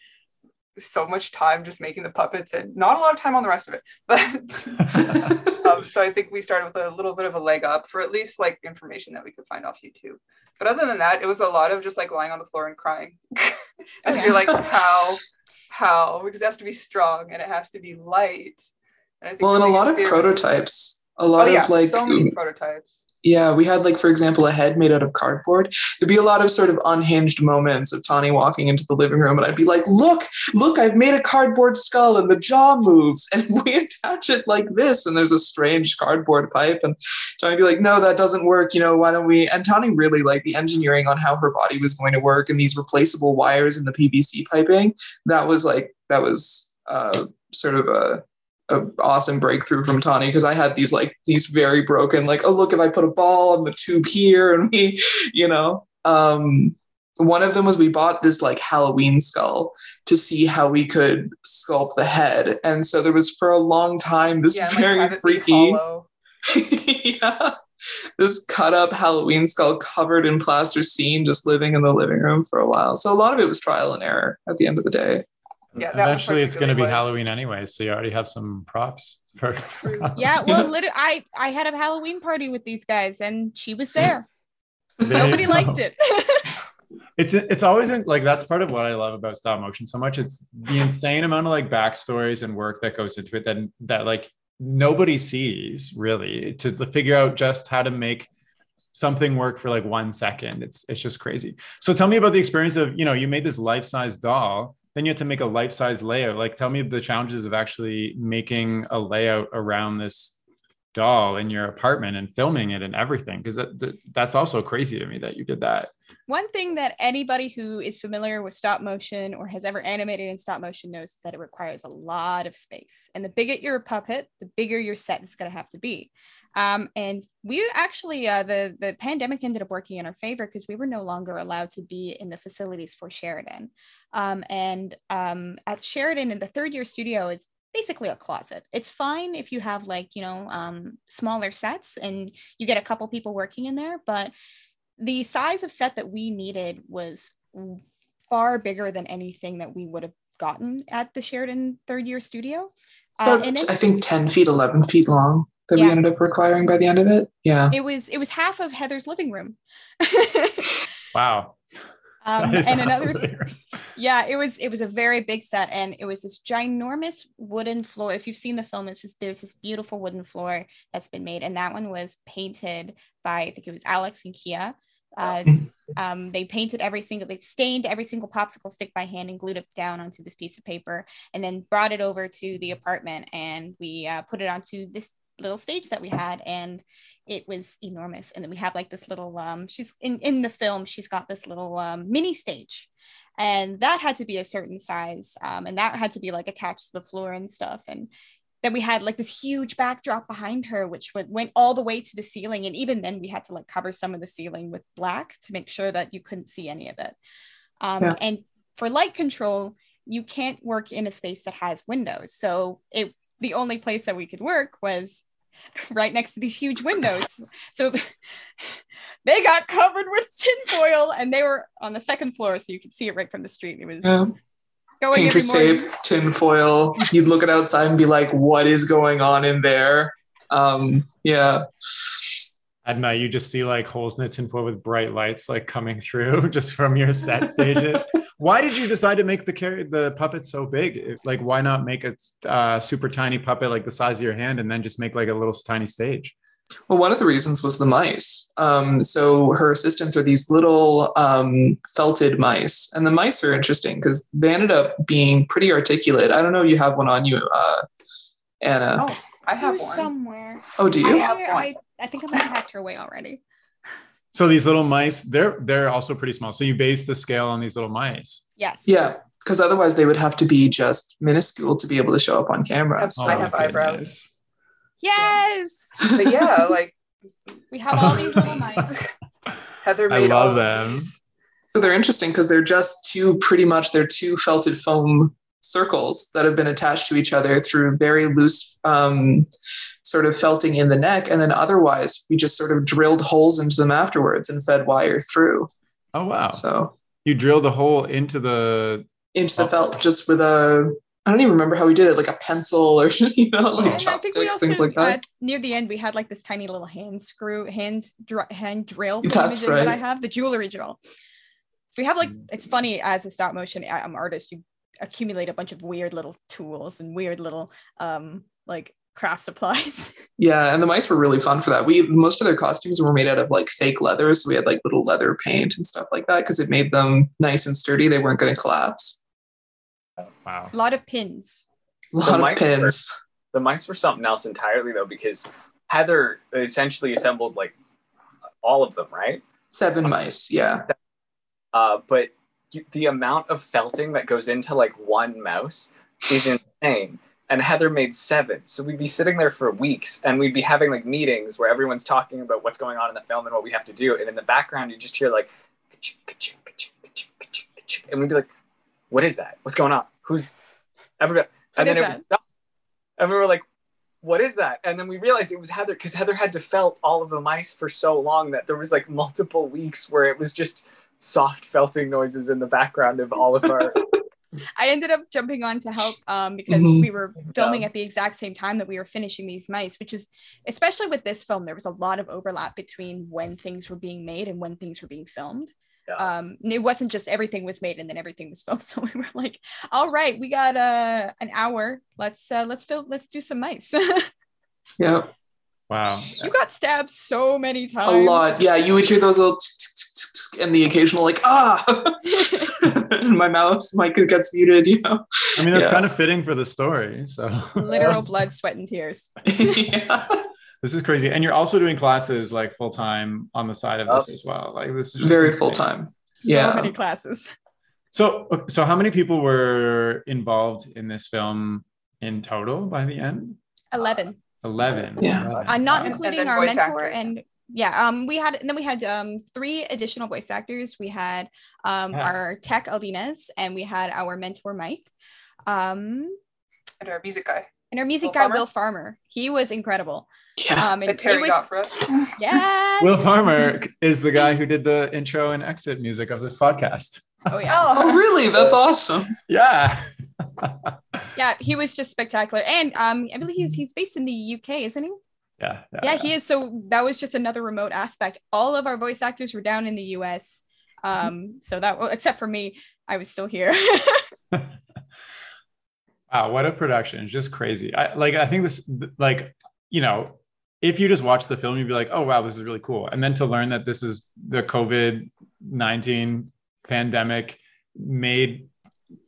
so much time just making the puppets and not a lot of time on the rest of it. But um, so I think we started with a little bit of a leg up for at least like information that we could find off YouTube. But other than that, it was a lot of just like lying on the floor and crying. and you're like, how, how? Because it has to be strong and it has to be light. And I think Well, and a lot of prototypes a lot Oh yeah, of like so many prototypes. Yeah, we had like for example a head made out of cardboard. There'd be a lot of sort of unhinged moments of Tawny walking into the living room, and I'd be like, "Look, look! I've made a cardboard skull, and the jaw moves, and we attach it like this, and there's a strange cardboard pipe." And Tawny'd be like, "No, that doesn't work. You know, why don't we?" And Tawny really liked the engineering on how her body was going to work, and these replaceable wires in the PVC piping. That was like that was uh, sort of a a awesome breakthrough from Tawny because I had these like these very broken like oh look if I put a ball on the tube here and we you know? Um one of them was we bought this like Halloween skull to see how we could sculpt the head. And so there was for a long time this Yeah, like, very be freaky yeah. This cut up Halloween skull covered in plasticine just living in the living room for a while. So a lot of it was trial and error at the end of the day Yeah, Eventually, it's going to be was- Halloween anyway, so you already have some props for. Yeah, well, literally, I I had a Halloween party with these guys, and she was there. There Nobody liked it. It's it's always in, like that's part of what I love about stop motion so much. It's the insane amount of like backstories and work that goes into it that that like nobody sees really to figure out just how to make something work for like one second. It's it's just crazy. So tell me about the experience of you know you made this life size doll, then you had to make a life size layout. Like tell me the challenges of actually making a layout around this doll in your apartment and filming it and everything because that, that that's also crazy to me that you did that. One thing that anybody who is familiar with stop motion or has ever animated in stop motion knows is that it requires a lot of space. And the bigger your puppet, the bigger your set is going to have to be. Um, and we actually, uh, the, the pandemic ended up working in our favor because we were no longer allowed to be in the facilities for Sheridan. Um, and um, at Sheridan in the third year studio, it's basically a closet. It's fine if you have like, you know, um, smaller sets and you get a couple people working in there, but the size of set that we needed was far bigger than anything that we would have gotten at the Sheridan third year studio. Uh, and I think 10 feet 11 feet long that we ended up requiring by the end of it? Yeah. It was it was half of Heather's living room. Wow. um, and another yeah it was it was a very big set and it was this ginormous wooden floor. If you've seen the film it's just there's this beautiful wooden floor that's been made and that one was painted by i think it was alex and kia. Uh, um, they painted every single they stained every single popsicle stick by hand and glued it down onto this piece of paper and then brought it over to the apartment and we uh, put it onto this little stage that we had and it was enormous. And then we have like this little um she's in in the film she's got this little um mini stage. And that had to be a certain size um, and that had to be like attached to the floor and stuff. And then we had like this huge backdrop behind her which would, went all the way to the ceiling. And even then we had to like cover some of the ceiling with black to make sure that you couldn't see any of it. Um, Yeah. and for light control you can't work in a space that has windows. So it the only place that we could work was right next to these huge windows. So they got covered with tinfoil and they were on the second floor, so you could see it right from the street. It was yeah. going painter's morning. tape tinfoil you'd look at outside and be like what is going on in there um yeah At night, you just see like holes in the tinfoil with bright lights like coming through just from your set stages. why did you decide to make the car- the puppet so big? Like, why not make a uh, super tiny puppet like the size of your hand and then just make like a little tiny stage? well one of the reasons was the mice um so her assistants are these little um felted mice and the mice are interesting because they ended up being pretty articulate i don't know if you have one on you uh anna Oh, I have There's one. somewhere. oh do I, you have one. I, I think I might have hacked her away already. So these little mice, they're they're also pretty small. So you base the scale on these little mice. Yes. yeah because otherwise they would have to be just minuscule to be able to show up on camera Abs- I have oh, eyebrows. goodness. Yes. But yeah, like We have all these little mice. Heather I made love all of them. these. So they're interesting because they're just two pretty much they're two felted foam circles that have been attached to each other through very loose um, sort of felting in the neck, and then otherwise we just sort of drilled holes into them afterwards and fed wire through. Oh wow! So You drilled a hole into the. into the Oh. felt just with a I don't even remember how we did it, like a pencil or you know, like And I think we chopsticks, also, things like that. uh, near the end, we had like this tiny little hand screw, hand dr- hand drill That's imaging that I have, the jewelry drill. So we have like, it's funny as a stop motion um, artist, you accumulate a bunch of weird little tools and weird little um like craft supplies. Yeah, and the mice were really fun for that. We most of their costumes were made out of like fake leather, so we had like little leather paint and stuff like that because it made them nice and sturdy. They weren't going to collapse. Wow. a lot of pins. A lot mice of pins. The mice were something else entirely though, because Heather essentially assembled like all of them, right? Seven mice. Yeah. Uh, but you, the amount of felting that goes into like one mouse is insane. And Heather made seven. So we'd be sitting there for weeks and we'd be having like meetings where everyone's talking about what's going on in the film and what we have to do. And in the background, you just hear like, and we'd be like, what is that? What's going on? Who's everybody? And then it would stop. And we were like, what is that? And then we realized it was Heather because Heather had to felt all of the mice for so long that there was like multiple weeks where it was just soft felting noises in the background of all of our I ended up jumping on to help um, because Mhm. we were filming at the exact same time that we were finishing these mice, which is especially with this film, there was a lot of overlap between when things were being made and when things were being filmed. Yeah. Um, it wasn't just everything was made and then everything was filmed. So we were like, all right, we got uh, an hour. Let's uh, let's film. Let's do some mice. Yeah. Wow. you got stabbed so many times. A lot. Yeah. You would hear those little and the occasional like ah. and my mouse mic gets muted. You know. I mean, that's Yeah. kind of fitting for the story. So Literal blood, sweat, and tears. yeah. this is crazy. And you're also doing classes like full time on the side of this as well. Like this is just Very full time. So Yeah. many classes. So, so how many people were involved in this film in total by the end? Eleven. Eleven. Yeah. Eleven. uh, not including our mentor actors. and yeah um we had and then we had um three additional voice actors we had um Yeah. our tech Aldinez and we had our mentor mike um and our music guy and our music Will guy Farmer? will farmer he was incredible Yeah. um and that Terry it was got for us. yeah Will Farmer is the guy who did the intro and exit music of this podcast. oh yeah Oh, really? That's awesome. Yeah. yeah he was just spectacular and um i believe he's he's based in the uk isn't he yeah. yeah he is so that was just another remote aspect all of our voice actors were down in the us um so that except for me i was still here Wow, what a production! It's just crazy. I like. I think this, like, you know, if you just watch the film, you'd be like, "Oh, wow, this is really cool." And then to learn that this is the COVID nineteen pandemic made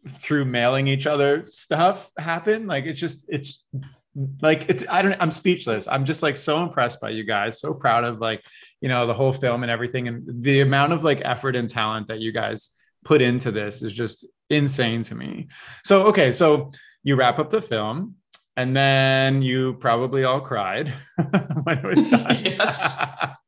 through mailing each other stuff happen, like it's just it's like it's I don't I'm speechless. I'm just like so impressed by you guys. So proud of like you know the whole film and everything, and the amount of like effort and talent that you guys put into this is just insane to me. So okay, so you wrap up the film and then you probably all cried when it was done. Yes.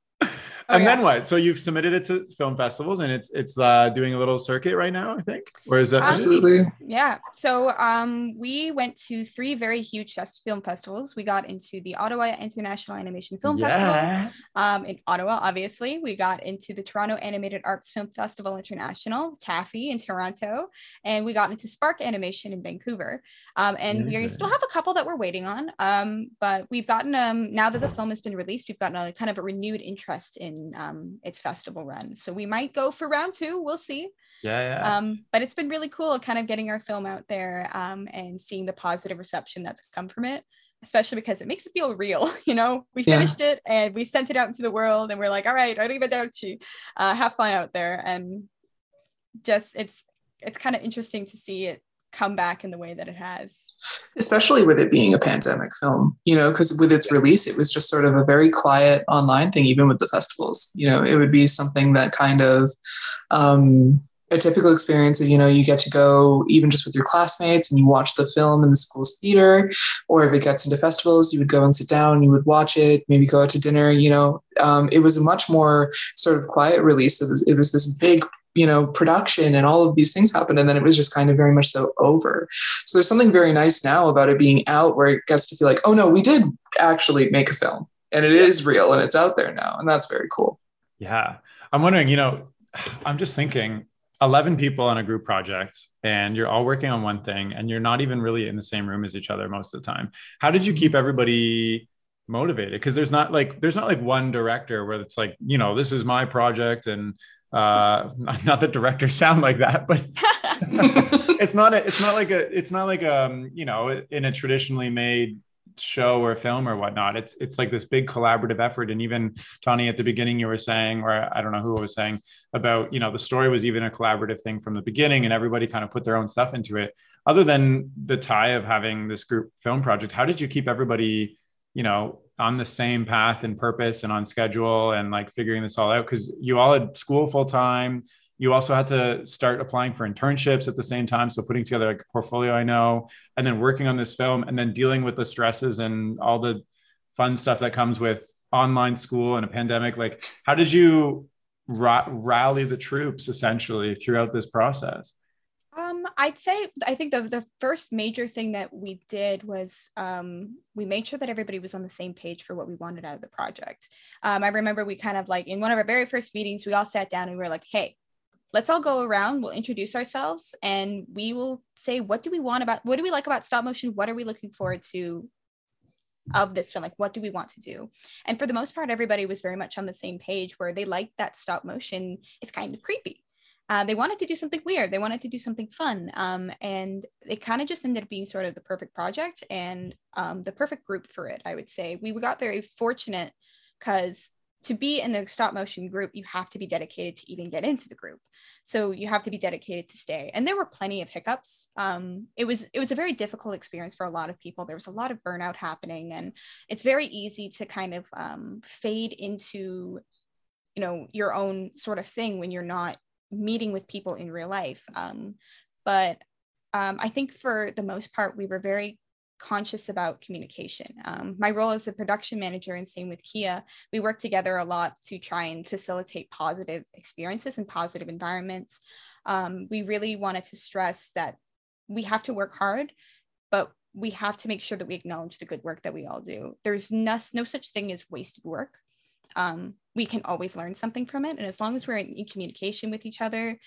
and yeah. then what? So you've submitted it to film festivals and it's it's uh, doing a little circuit right now, I think. Or is that Absolutely. Yeah. So um, we went to three very huge fest- film festivals. We got into the Ottawa International Animation Film Festival um, in Ottawa, obviously. We got into the Toronto Animated Arts Film Festival International, TAAFI in Toronto, and we got into Spark Animation in Vancouver. Um, and we still have a couple that we're waiting on. Um, but we've gotten um, now that the film has been released, we've gotten a kind of a renewed interest in um, its festival run. So we might go for round two. We'll see. Yeah, yeah. Um, but it's been really cool kind of getting our film out there um, and seeing the positive reception that's come from it, especially because it makes it feel real. You know, we Yeah. finished it and we sent it out into the world and we're like, all right, arrivederci, uh, have fun out there. And just it's it's kind of interesting to see it come back in the way that it has. especially with it being a pandemic film, you know, because with its release, it was just sort of a very quiet online thing, even with the festivals. You know, it would be something that kind of um, a typical experience of, you know, you get to go even just with your classmates and you watch the film in the school's theater, or if it gets into festivals, you would go and sit down, you would watch it, maybe go out to dinner, you know. Um, it was a much more sort of quiet release. It was, it was this big, you know, production and all of these things happened. And then it was just kind of very much so over. So there's something very nice now about it being out where it gets to feel like, oh no, we did actually make a film and it is real and it's out there now. And that's very cool. Yeah. I'm wondering, you know, I'm just thinking 11 people on a group project and you're all working on one thing and you're not even really in the same room as each other most of the time. How did you keep everybody motivated? Because there's not like there's not like one director where it's like, you know, this is my project and uh not that directors sound like that, but it's not a, it's not like a it's not like um you know in a traditionally made show or film or whatnot. It's it's like this big collaborative effort. And even Tawny at the beginning, you were saying, or I don't know who was saying about, you know, the story was even a collaborative thing from the beginning, and everybody kind of put their own stuff into it. Other than the tie of having this group film project, how did you keep everybody, you know, on the same path and purpose and on schedule and like figuring this all out? Because you all had school full time you also had to start applying for internships at the same time so putting together like a portfolio i know and then working on this film and then dealing with the stresses and all the fun stuff that comes with online school and a pandemic like how did you ra- rally the troops essentially throughout this process um, I'd say I think the the first major thing that we did was um, we made sure that everybody was on the same page for what we wanted out of the project. Um, I remember we kind of like in one of our very first meetings, we all sat down and we were like, "Hey, let's all go around we'll introduce ourselves and we will say what do we want about what do we like about stop motion? What are we looking forward to of this film? Like what do we want to do? And for the most part everybody was very much on the same page where they liked that stop motion. Is kind of creepy. Uh, they wanted to do something weird. They wanted to do something fun. Um, and it kind of just ended up being sort of the perfect project and um, the perfect group for it i would say. We got very fortunate because to be in the stop motion group, you have to be dedicated to even get into the group. So you have to be dedicated to stay. And there were plenty of hiccups. Um, it was it was a very difficult experience for a lot of people. There was a lot of burnout happening, and it's very easy to kind of um, fade into, you know, your own sort of thing when you're not meeting with people in real life. Um, but um, I think for the most part, we were very conscious about communication. Um, my role as a production manager and same with Kia, we work together a lot to try and facilitate positive experiences and positive environments. Um, we really wanted to stress that we have to work hard, but we have to make sure that we acknowledge the good work that we all do. There's no, no such thing as wasted work. Um, we can always learn something from it. And as long as we're in, in communication with each other,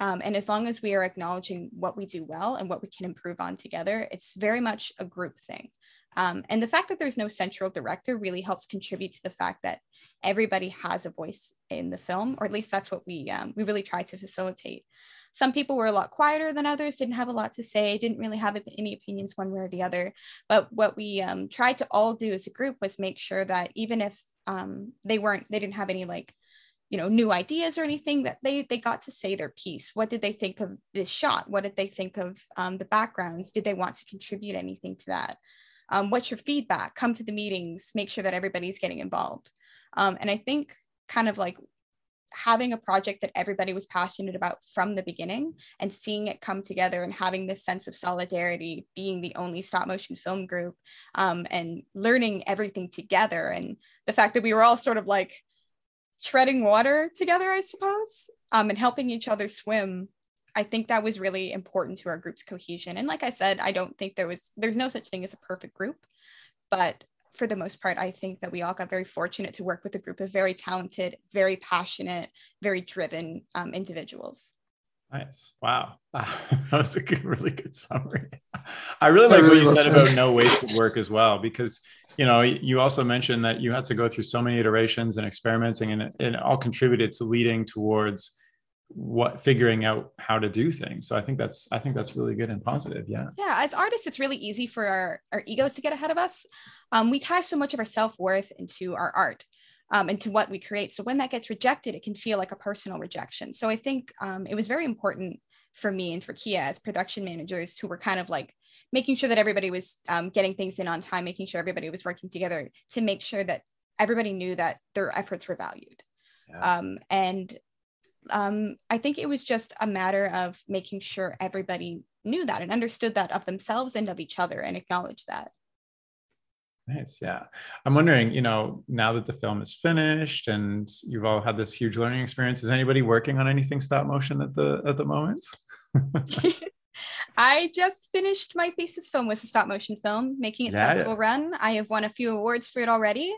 um, and as long as we are acknowledging what we do well and what we can improve on together, it's very much a group thing. Um, and the fact that there's no central director really helps contribute to the fact that everybody has a voice in the film, or at least that's what we um, we really try to facilitate. Some people were a lot quieter than others, didn't have a lot to say, didn't really have any opinions one way or the other. But what we um, tried to all do as a group was make sure that even if um, they weren't, they didn't have any like you know new ideas or anything that they they got to say their piece. What did they think of this shot? What did they think of um, the backgrounds? Did they want to contribute anything to that? Um, what's your feedback? Come to the meetings make sure that everybody's getting involved. Um, and i think kind of like having a project that everybody was passionate about from the beginning and seeing it come together and having this sense of solidarity being the only stop motion film group um, and learning everything together and the fact that we were all sort of like treading water together, I suppose, um, and helping each other swim. I think that was really important to our group's cohesion. And like I said, I don't think there was, there's no such thing as a perfect group, but for the most part, I think that we all got very fortunate to work with a group of very talented, very passionate, very driven um, individuals. Nice. Wow. that was a good, really good summary. I really like really what you said about no wasted work as well, because you know, you also mentioned that you had to go through so many iterations and experimenting, and it, it all contributed to leading towards what figuring out how to do things. So I think that's I think that's really good and positive. Yeah. Yeah. As artists, it's really easy for our, our egos to get ahead of us. Um, we tie so much of our self-worth into our art. Um, into what we create. So when that gets rejected, it can feel like a personal rejection. So I think um, it was very important for me and for Kia as production managers who were kind of like making sure that everybody was um, getting things in on time, making sure everybody was working together to make sure that everybody knew that their efforts were valued. Yeah. Um, and um, I think it was just a matter of making sure everybody knew that and understood that of themselves and of each other and acknowledged that. Nice. Yeah. I'm wondering, you know, now that the film is finished and you've all had this huge learning experience, is anybody working on anything stop motion at the at the moment? I just finished my thesis film with a stop motion film, making its festival run. I have won a few awards for it already.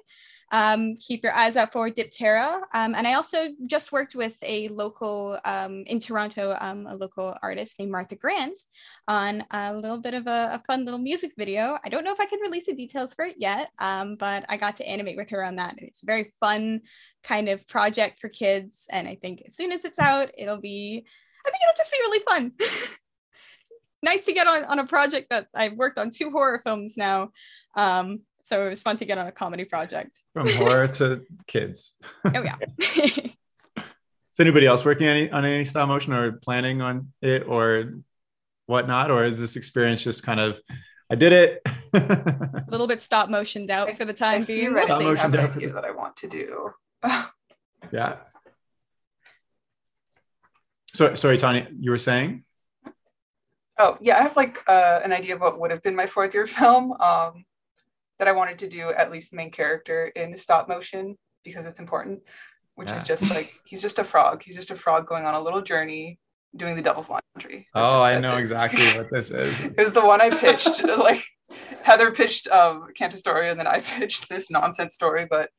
Um, keep your eyes out for Diptera. Um, and I also just worked with a local um, in Toronto, um, a local artist named Martha Grant on a little bit of a, a, fun little music video. I don't know if I can release the details for it yet, um, but I got to animate with her on that. It's a very fun kind of project for kids. And I think as soon as it's out, it'll be, I think it'll just be really fun. nice to get on, on a project that I've worked on two horror films now. Um, so it was fun to get on a comedy project. From horror to kids. Oh yeah. Is anybody else working any, on any stop motion or planning on it or whatnot? Or is this experience just kind of, I did it? a little bit stop motioned out for the time being. theoretically Stop motion have an down for idea the- that I want to do. yeah. So, sorry, Tawny, you were saying? Oh yeah, I have like uh, an idea of what would have been my fourth year film. Um, that I wanted to do at least the main character in stop motion because it's important, which Yeah. is just like he's just a frog. He's just a frog going on a little journey, doing the devil's laundry. That's oh, it- I know it. exactly what this is. It was the one I pitched. like Heather pitched um Cantastoria and then I pitched this nonsense story, but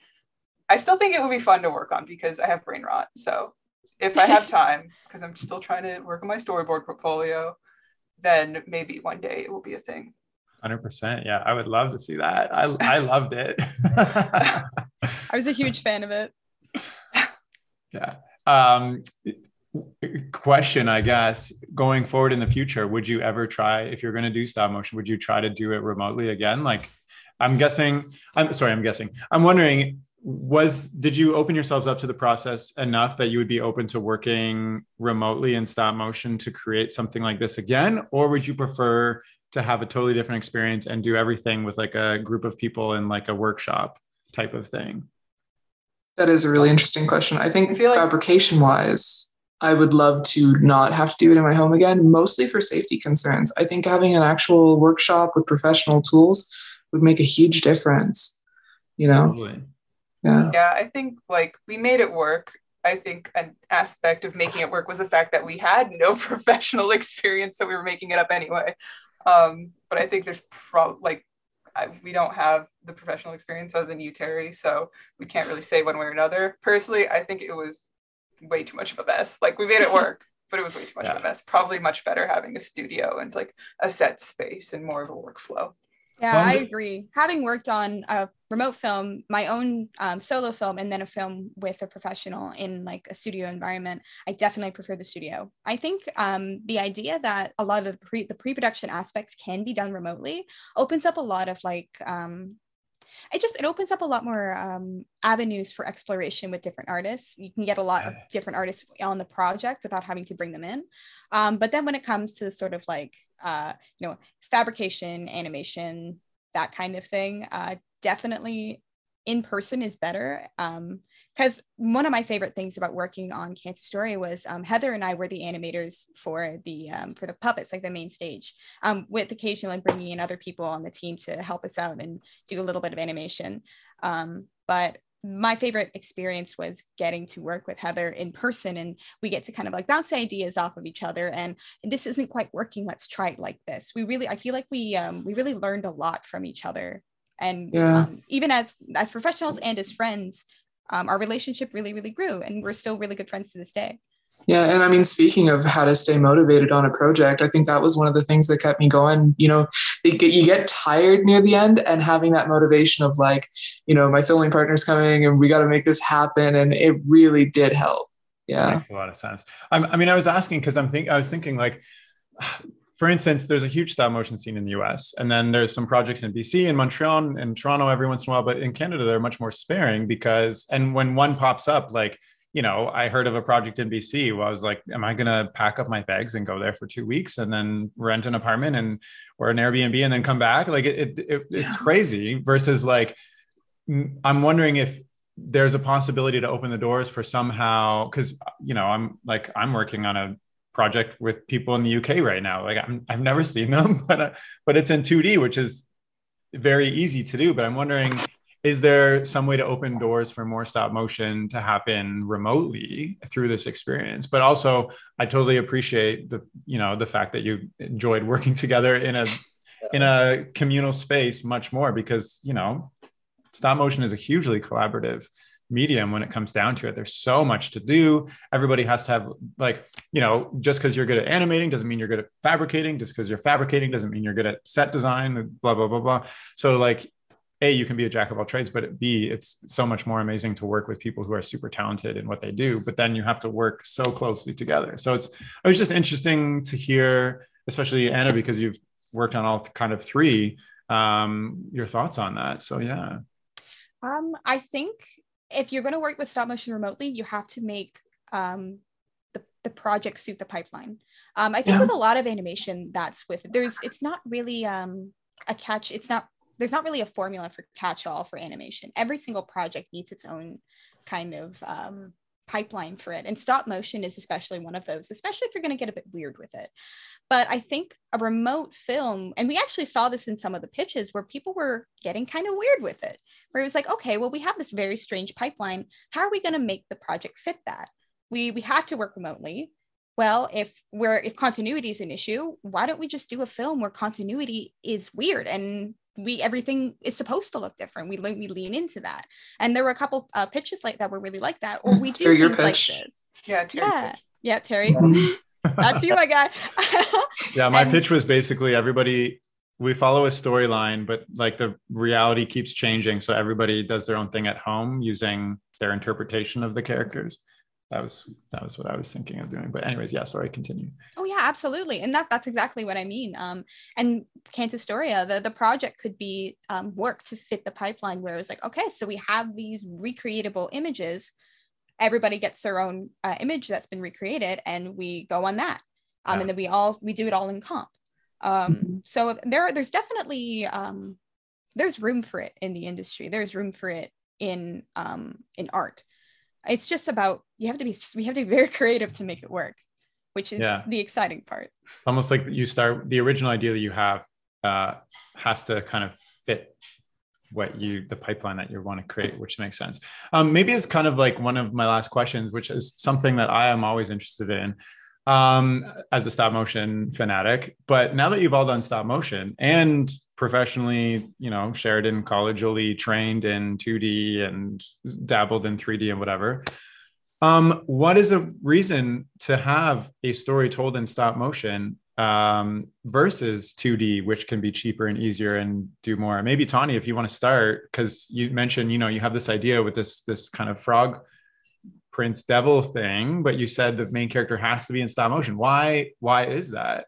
I still think it would be fun to work on because I have brain rot. So if I have time, because I'm still trying to work on my storyboard portfolio, then maybe one day it will be a thing. Hundred percent. Yeah, I would love to see that. I I loved it. I was a huge fan of it. yeah. Um, question, I guess, going forward in the future, would you ever try if you're going to do stop motion? Would you try to do it remotely again? Like, I'm guessing. I'm sorry. I'm guessing. I'm wondering. Was did you open yourselves up to the process enough that you would be open to working remotely in stop motion to create something like this again, or would you prefer to have a totally different experience and do everything with like a group of people in like a workshop type of thing? That is a really interesting question. I think I feel like- fabrication wise, I would love to not have to do it in my home again, mostly for safety concerns. I think having an actual workshop with professional tools would make a huge difference. You know, Totally. Yeah. Yeah, I think like we made it work. I think an aspect of making it work was the fact that we had no professional experience, so we were making it up anyway. Um, but I think there's probably like I, we don't have the professional experience other than you, Terry, so we can't really say one way or another. Personally, I think it was way too much of a mess. Like we made it work, but it was way too much of a mess. Probably much better having a studio and like a set space and more of a workflow. Yeah, Well, I agree. Having worked on a remote film, my own um, solo film, and then a film with a professional in like a studio environment, I definitely prefer the studio. I think um, the idea that a lot of the pre the pre-production aspects can be done remotely opens up a lot of like um, it just it opens up a lot more um, avenues for exploration with different artists. You can get a lot of different artists on the project without having to bring them in. Um, but then when it comes to sort of like uh, you know fabrication, animation, that kind of thing, uh, definitely in person is better. Um, because one of my favorite things about working on Cantastoria was um, Heather and I were the animators for the um, for the puppets, like the main stage, um, with occasionally bringing in other people on the team to help us out and do a little bit of animation. Um, but my favorite experience was getting to work with Heather in person, and we get to kind of like bounce ideas off of each other. And this isn't quite working. Let's try it like this. We really, I feel like we um, we really learned a lot from each other, and Yeah. um, even as as professionals and as friends, um, our relationship really, really grew, and we're still really good friends to this day. Yeah, and I mean, speaking of how to stay motivated on a project, I think that was one of the things that kept me going. You know, you get, you get tired near the end, and having that motivation of like, you know, my filming partner's coming, and we got to make this happen, and it really did help. Yeah, Makes a lot of sense. I'm, I mean, I was asking because I'm think I was thinking like, for instance, there's a huge stop motion scene in the U.S. and then there's some projects in BC and Montreal and, Toronto every once in a while, but in Canada they're much more sparing because and when one pops up, like you know, I heard of a project in BC where I was like, am I gonna pack up my bags and go there for two weeks and then rent an apartment and or an Airbnb and then come back? Like it, it, it it's crazy versus like I'm wondering if there's a possibility to open the doors for somehow because you know I'm like I'm working on a project with people in the UK right now. Like I'm, I've never seen them, but uh, but it's in 2D, which is very easy to do. But I'm wondering, is there some way to open doors for more stop motion to happen remotely through this experience? But also, I totally appreciate the you know the fact that you enjoyed working together in a in a communal space much more because you know stop motion is a hugely collaborative medium when it comes down to it. There's so much to do. Everybody has to have like you know just because you're good at animating doesn't mean you're good at fabricating. Just because you're fabricating doesn't mean you're good at set design blah blah blah blah. So like a you can be a jack of all trades but b it's so much more amazing to work with people who are super talented in what they do but then you have to work so closely together. So it's it was just interesting to hear especially anna because you've worked on all kind of three um, your thoughts on that. So yeah. Um, I think if you're going to work with stop motion remotely, you have to make um, the, the project suit the pipeline. Um, I think Yeah. with a lot of animation, that's with there's it's not really um, a catch. It's not there's not really a formula for catch all for animation. Every single project needs its own kind of um, pipeline for it, and stop motion is especially one of those. Especially if you're going to get a bit weird with it. But I think a remote film, and we actually saw this in some of the pitches where people were getting kind of weird with it where it was like, okay, well, we have this very strange pipeline. How are we going to make the project fit that? We we have to work remotely. Well, if we're if continuity is an issue, why don't we just do a film where continuity is weird and we everything is supposed to look different? We le- we lean into that, and there were a couple uh, pitches like that were really like that. Or we do Through your things like pitch. this. Yeah, Terry's Yeah, pitch. yeah, Terry, that's you, my guy. Yeah, my And- pitch was basically everybody we follow a storyline, but like the reality keeps changing. So everybody does their own thing at home using their interpretation of the characters. That was that was what I was thinking of doing. But anyways, yeah, sorry, continue. Oh yeah, absolutely, and that that's exactly what I mean. Um, and Cantastoria, the the project could be um, work to fit the pipeline where it's like, okay, so we have these recreatable images. Everybody gets their own uh, image that's been recreated, and we go on that. Um, Yeah. and then we all we do it all in comp. Um, so there there's definitely um, there's room for it in the industry. There's room for it in um, in art. It's just about you have to be we have to be very creative to make it work, which is Yeah. the exciting part. It's almost like you start the original idea that you have uh, has to kind of fit what you the pipeline that you want to create, which makes sense. Um, maybe it's kind of like one of my last questions, which is something that I am always interested in um, as a stop motion fanatic. But now that you've all done stop motion and professionally, you know, shared Sheridan collegially trained in 2D and dabbled in 3D and whatever. Um, what is a reason to have a story told in stop motion um, versus 2D, which can be cheaper and easier and do more? Maybe Tawny, if you want to start, because you mentioned, you know, you have this idea with this this kind of frog prince devil thing, but you said the main character has to be in stop motion. Why? Why is that?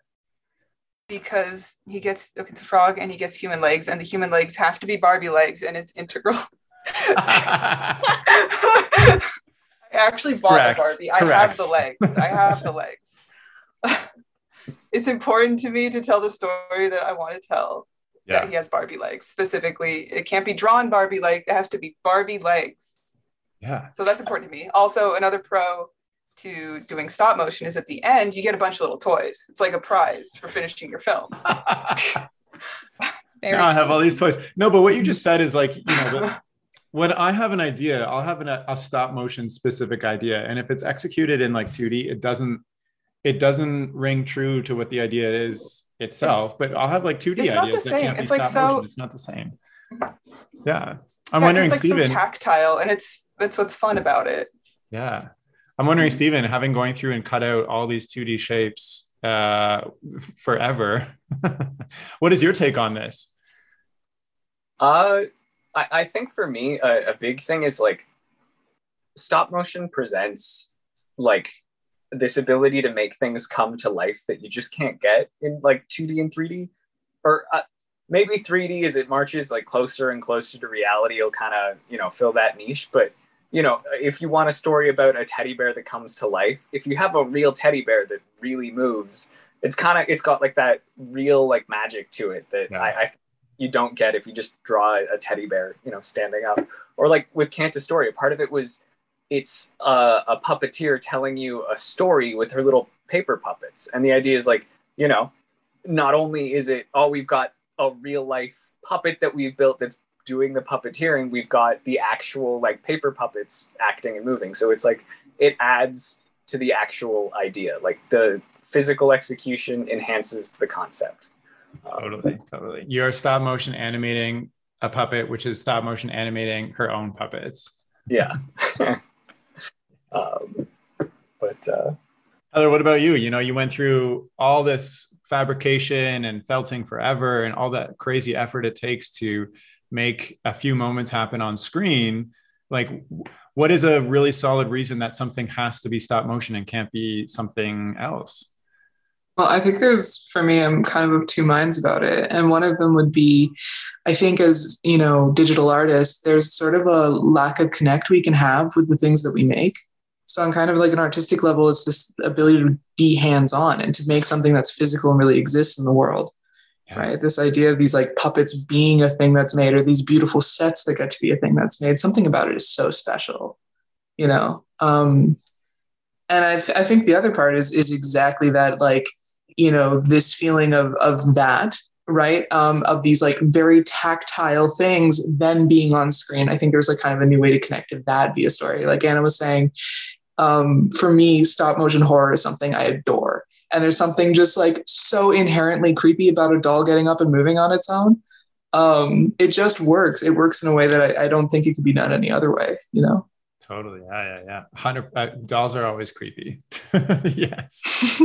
because he gets it's a frog and he gets human legs, and the human legs have to be Barbie legs, and it's integral. I actually bought Correct, a Barbie. I correct. have the legs. I have the legs. it's important to me to tell the story that I want to tell. That he has Barbie legs. Specifically, it can't be drawn Barbie legs. It has to be Barbie legs. Yeah. So that's important to me. Also, another pro to doing stop motion is at the end you get a bunch of little toys. It's like a prize for finishing your film. Very now I have all these toys. No, but what you just said is like, you know, the, when I have an idea, I'll have an, a stop motion specific idea, and if it's executed in like 2D, it doesn't it doesn't ring true to what the idea is itself. It's- but I'll have like 2D it's not the ideas. that same. It's like so- motion. It's not the same. Yeah, I'm Yeah, wondering, it's like Stephen. so tactile, and it's that's what's fun about it. Yeah. I'm wondering, Stephen, having going through and cut out all these 2D shapes uh, forever, what is your take on this? Uh, I, I think for me, a, a big thing is like stop motion presents like this ability to make things come to life that you just can't get in like 2D and 3D, or uh, maybe 3D as it marches like closer and closer to reality, will kind of you know fill that niche. But you know, if you want a story about a teddy bear that comes to life, if you have a real teddy bear that really moves, it's kind of it's got like that real like magic to it that Yeah. I, I you don't get if you just draw a teddy bear, you know, standing up. Or like with Cantastoria, part of it was it's a, a puppeteer telling you a story with her little paper puppets. And the idea is like, you know, not only is it, oh, we've got a real life puppet that we've built that's doing the puppeteering, we've got the actual like paper puppets acting and moving. So it's like it adds to the actual idea. Like the physical execution enhances the concept. Um, Totally, totally. You're stop motion animating a puppet, which is stop motion animating her own puppets. yeah. um, but uh, Heather, what about you? You know, you went through all this fabrication and felting forever and all that crazy effort it takes to make a few moments happen on screen. Like, what is a really solid reason that something has to be stop motion and can't be something else? Well, I think there's, for me, I'm kind of of two minds about it. And one of them would be, I think, as, you know, digital artists, there's sort of a lack of connect we can have with the things that we make. So on kind of like an artistic level, it's this ability to be hands on and to make something that's physical and really exists in the world. Right. This idea of these like puppets being a thing that's made or these beautiful sets that get to be a thing that's made, something about it is so special, you know? Um, and I, th- I think the other part is, is exactly that, like, you know this feeling of of that right? Um, of these like very tactile things then being on screen. I think there's like kind of a new way to connect to that via story. Like anna was saying um, for me stop motion horror is something i adore and there's something just like so inherently creepy about a doll getting up and moving on its own um, it just works. It works in a way that I, I don't think it could be done any other way you know? Totally. Yeah yeah yeah. 100 uh, dolls are always creepy. Yes.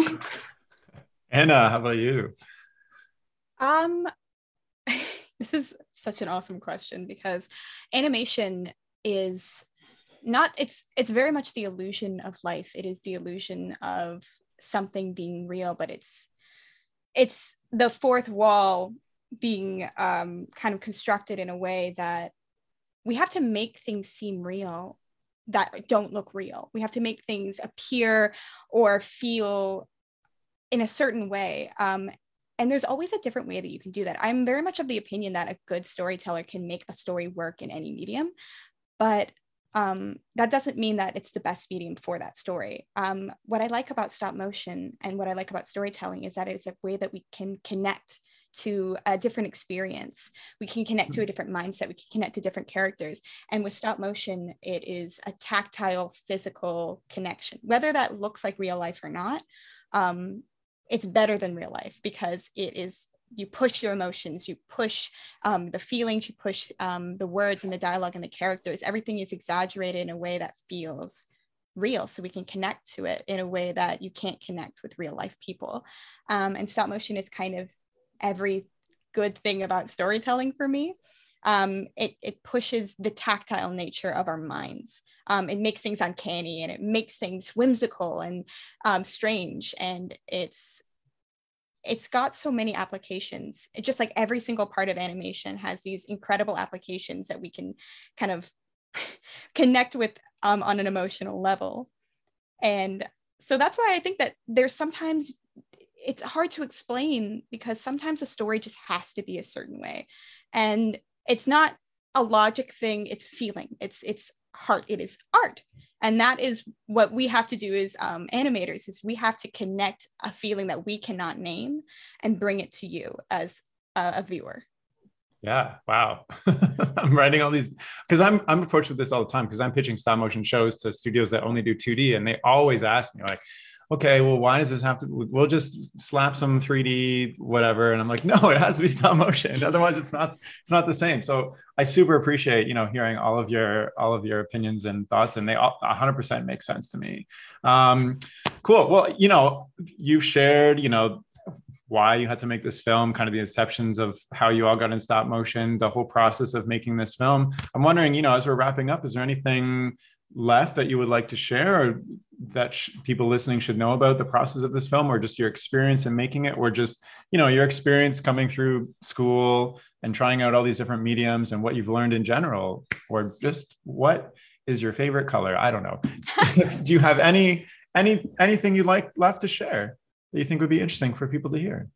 Anna, how about you? Um, this is such an awesome question because animation is not it's it's very much the illusion of life. It is the illusion of something being real but it's it's the fourth wall being um, kind of constructed in a way that we have to make things seem real that don't look real we have to make things appear or feel in a certain way. Um, and there's always a different way that you can do that. I'm very much of the opinion that a good storyteller can make a story work in any medium, but um, that doesn't mean that it's the best medium for that story. Um, what I like about stop motion and what I like about storytelling is that it's a way that we can connect to a different experience. We can connect to a different mindset. We can connect to different characters. And with stop motion, it is a tactile, physical connection, whether that looks like real life or not. Um, it's better than real life because it is you push your emotions you push um, the feelings you push um, the words and the dialogue and the characters. Everything is exaggerated in a way that feels real so we can connect to it in a way that you can't connect with real life people. Um, and stop motion is kind of every good thing about storytelling for me. Um, it, it pushes the tactile nature of our minds. Um, it makes things uncanny and it makes things whimsical and um, strange. And it's it's got so many applications it just like every single part of animation has these incredible applications that we can kind of connect with um, on an emotional level. And so that's why i think that there's sometimes it's hard to explain because sometimes a story just has to be a certain way. And it's not a logic thing it's feeling it's it's heart it is art and that is what we have to do as um, animators is we have to connect a feeling that we cannot name and bring it to you as a, a viewer. Yeah wow. I'm writing all these because i'm i'm approached with this all the time because i'm pitching stop motion shows to studios that only do 2d and they always ask me like okay, well, why does this have to? We'll just slap some 3D whatever, and I'm like, no, it has to be stop motion. Otherwise, it's not it's not the same. So I super appreciate you know hearing all of your all of your opinions and thoughts, and they all 100% make sense to me. Um, cool. Well, you know, you've shared you know why you had to make this film, kind of the exceptions of how you all got in stop motion, the whole process of making this film. I'm wondering, you know, as we're wrapping up, is there anything left that you would like to share or that sh- people listening should know about the process of this film or just your experience in making it or just you know your experience coming through school and trying out all these different mediums and what you've learned in general or just what is your favorite color? I don't know. Do you have any any anything you'd like left to share that you think would be interesting for people to hear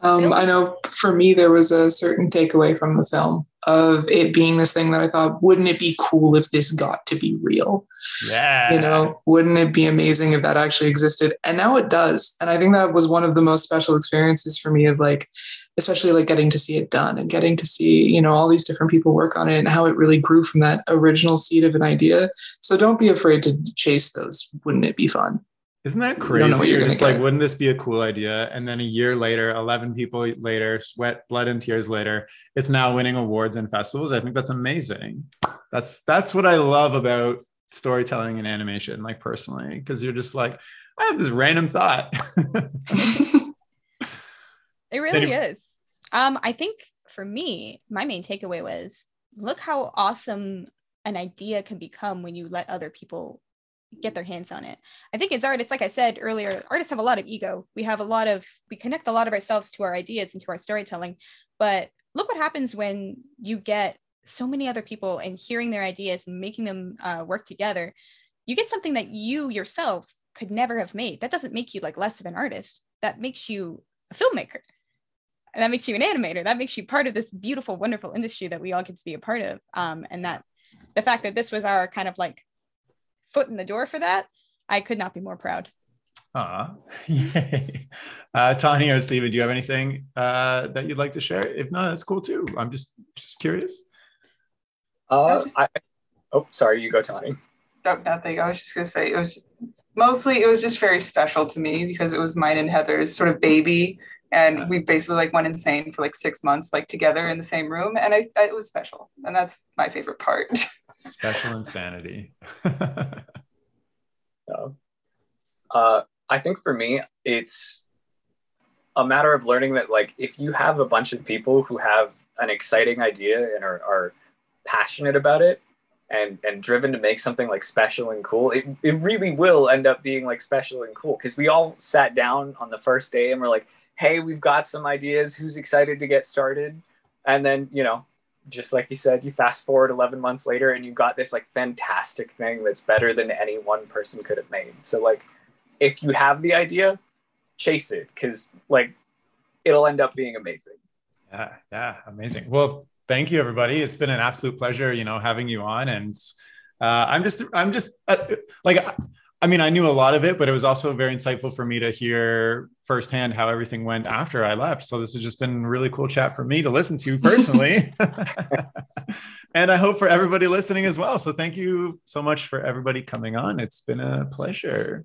um, I know for me, there was a certain takeaway from the film of it being this thing that I thought, wouldn't it be cool if this got to be real? Yeah. You know, wouldn't it be amazing if that actually existed? And now it does. And I think that was one of the most special experiences for me of like, especially like getting to see it done and getting to see, you know, all these different people work on it and how it really grew from that original seed of an idea. So don't be afraid to chase those. Wouldn't it be fun? Isn't that crazy? You you're, you're just get. like, wouldn't this be a cool idea? And then a year later, 11 people later, sweat, blood, and tears later, it's now winning awards and festivals. I think that's amazing. That's that's what I love about storytelling and animation, like personally, because you're just like, I have this random thought. it really is. Um, I think for me, my main takeaway was look how awesome an idea can become when you let other people get their hands on it. I think as artists, like I said earlier, artists have a lot of ego. We have a lot of, we connect a lot of ourselves to our ideas and to our storytelling. But look what happens when you get so many other people and hearing their ideas and making them uh, work together. You get something that you yourself could never have made. That doesn't make you like less of an artist. That makes you a filmmaker. And that makes you an animator. That makes you part of this beautiful, wonderful industry that we all get to be a part of. Um, and that the fact that this was our kind of like foot in the door for that, I could not be more proud. Ah, yay. Uh, Tawny or Steven, do you have anything uh, that you'd like to share? If not, that's cool too. I'm just just curious. Uh, just, I, oh, sorry, you go, Tawny. Oh, nothing. I was just gonna say it was just mostly it was just very special to me because it was mine and Heather's sort of baby, and we basically like went insane for like six months, like together in the same room, and I, I it was special, and that's my favorite part. Special insanity. so, uh, I think for me, it's a matter of learning that, like, if you have a bunch of people who have an exciting idea and are, are passionate about it and and driven to make something like special and cool, it, it really will end up being like special and cool. Because we all sat down on the first day and we're like, hey, we've got some ideas. Who's excited to get started? And then, you know, just like you said, you fast forward 11 months later and you got this like fantastic thing that's better than any one person could have made. So, like, if you have the idea, chase it because, like, it'll end up being amazing. Yeah, yeah, amazing. Well, thank you, everybody. It's been an absolute pleasure, you know, having you on. And uh, I'm just, I'm just uh, like, I mean, I knew a lot of it, but it was also very insightful for me to hear firsthand how everything went after I left. So this has just been really cool chat for me to listen to personally. and I hope for everybody listening as well. So thank you so much for everybody coming on. It's been a pleasure.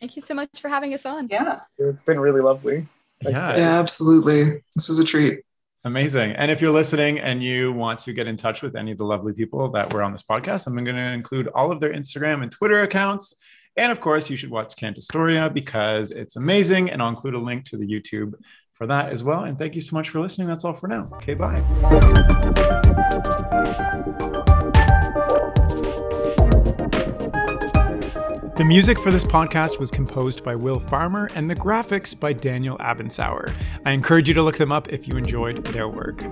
Thank you so much for having us on. Yeah. It's been really lovely. yeah. yeah, absolutely. This was a treat. Amazing. And if you're listening and you want to get in touch with any of the lovely people that were on this podcast, I'm going to include all of their Instagram and Twitter accounts and of course, you should watch Cantastoria because it's amazing. And I'll include a link to the YouTube for that as well. And thank you so much for listening. That's all for now. Okay, bye. The music for this podcast was composed by Will Farmer and the graphics by Daniel Abensauer. I encourage you to look them up if you enjoyed their work.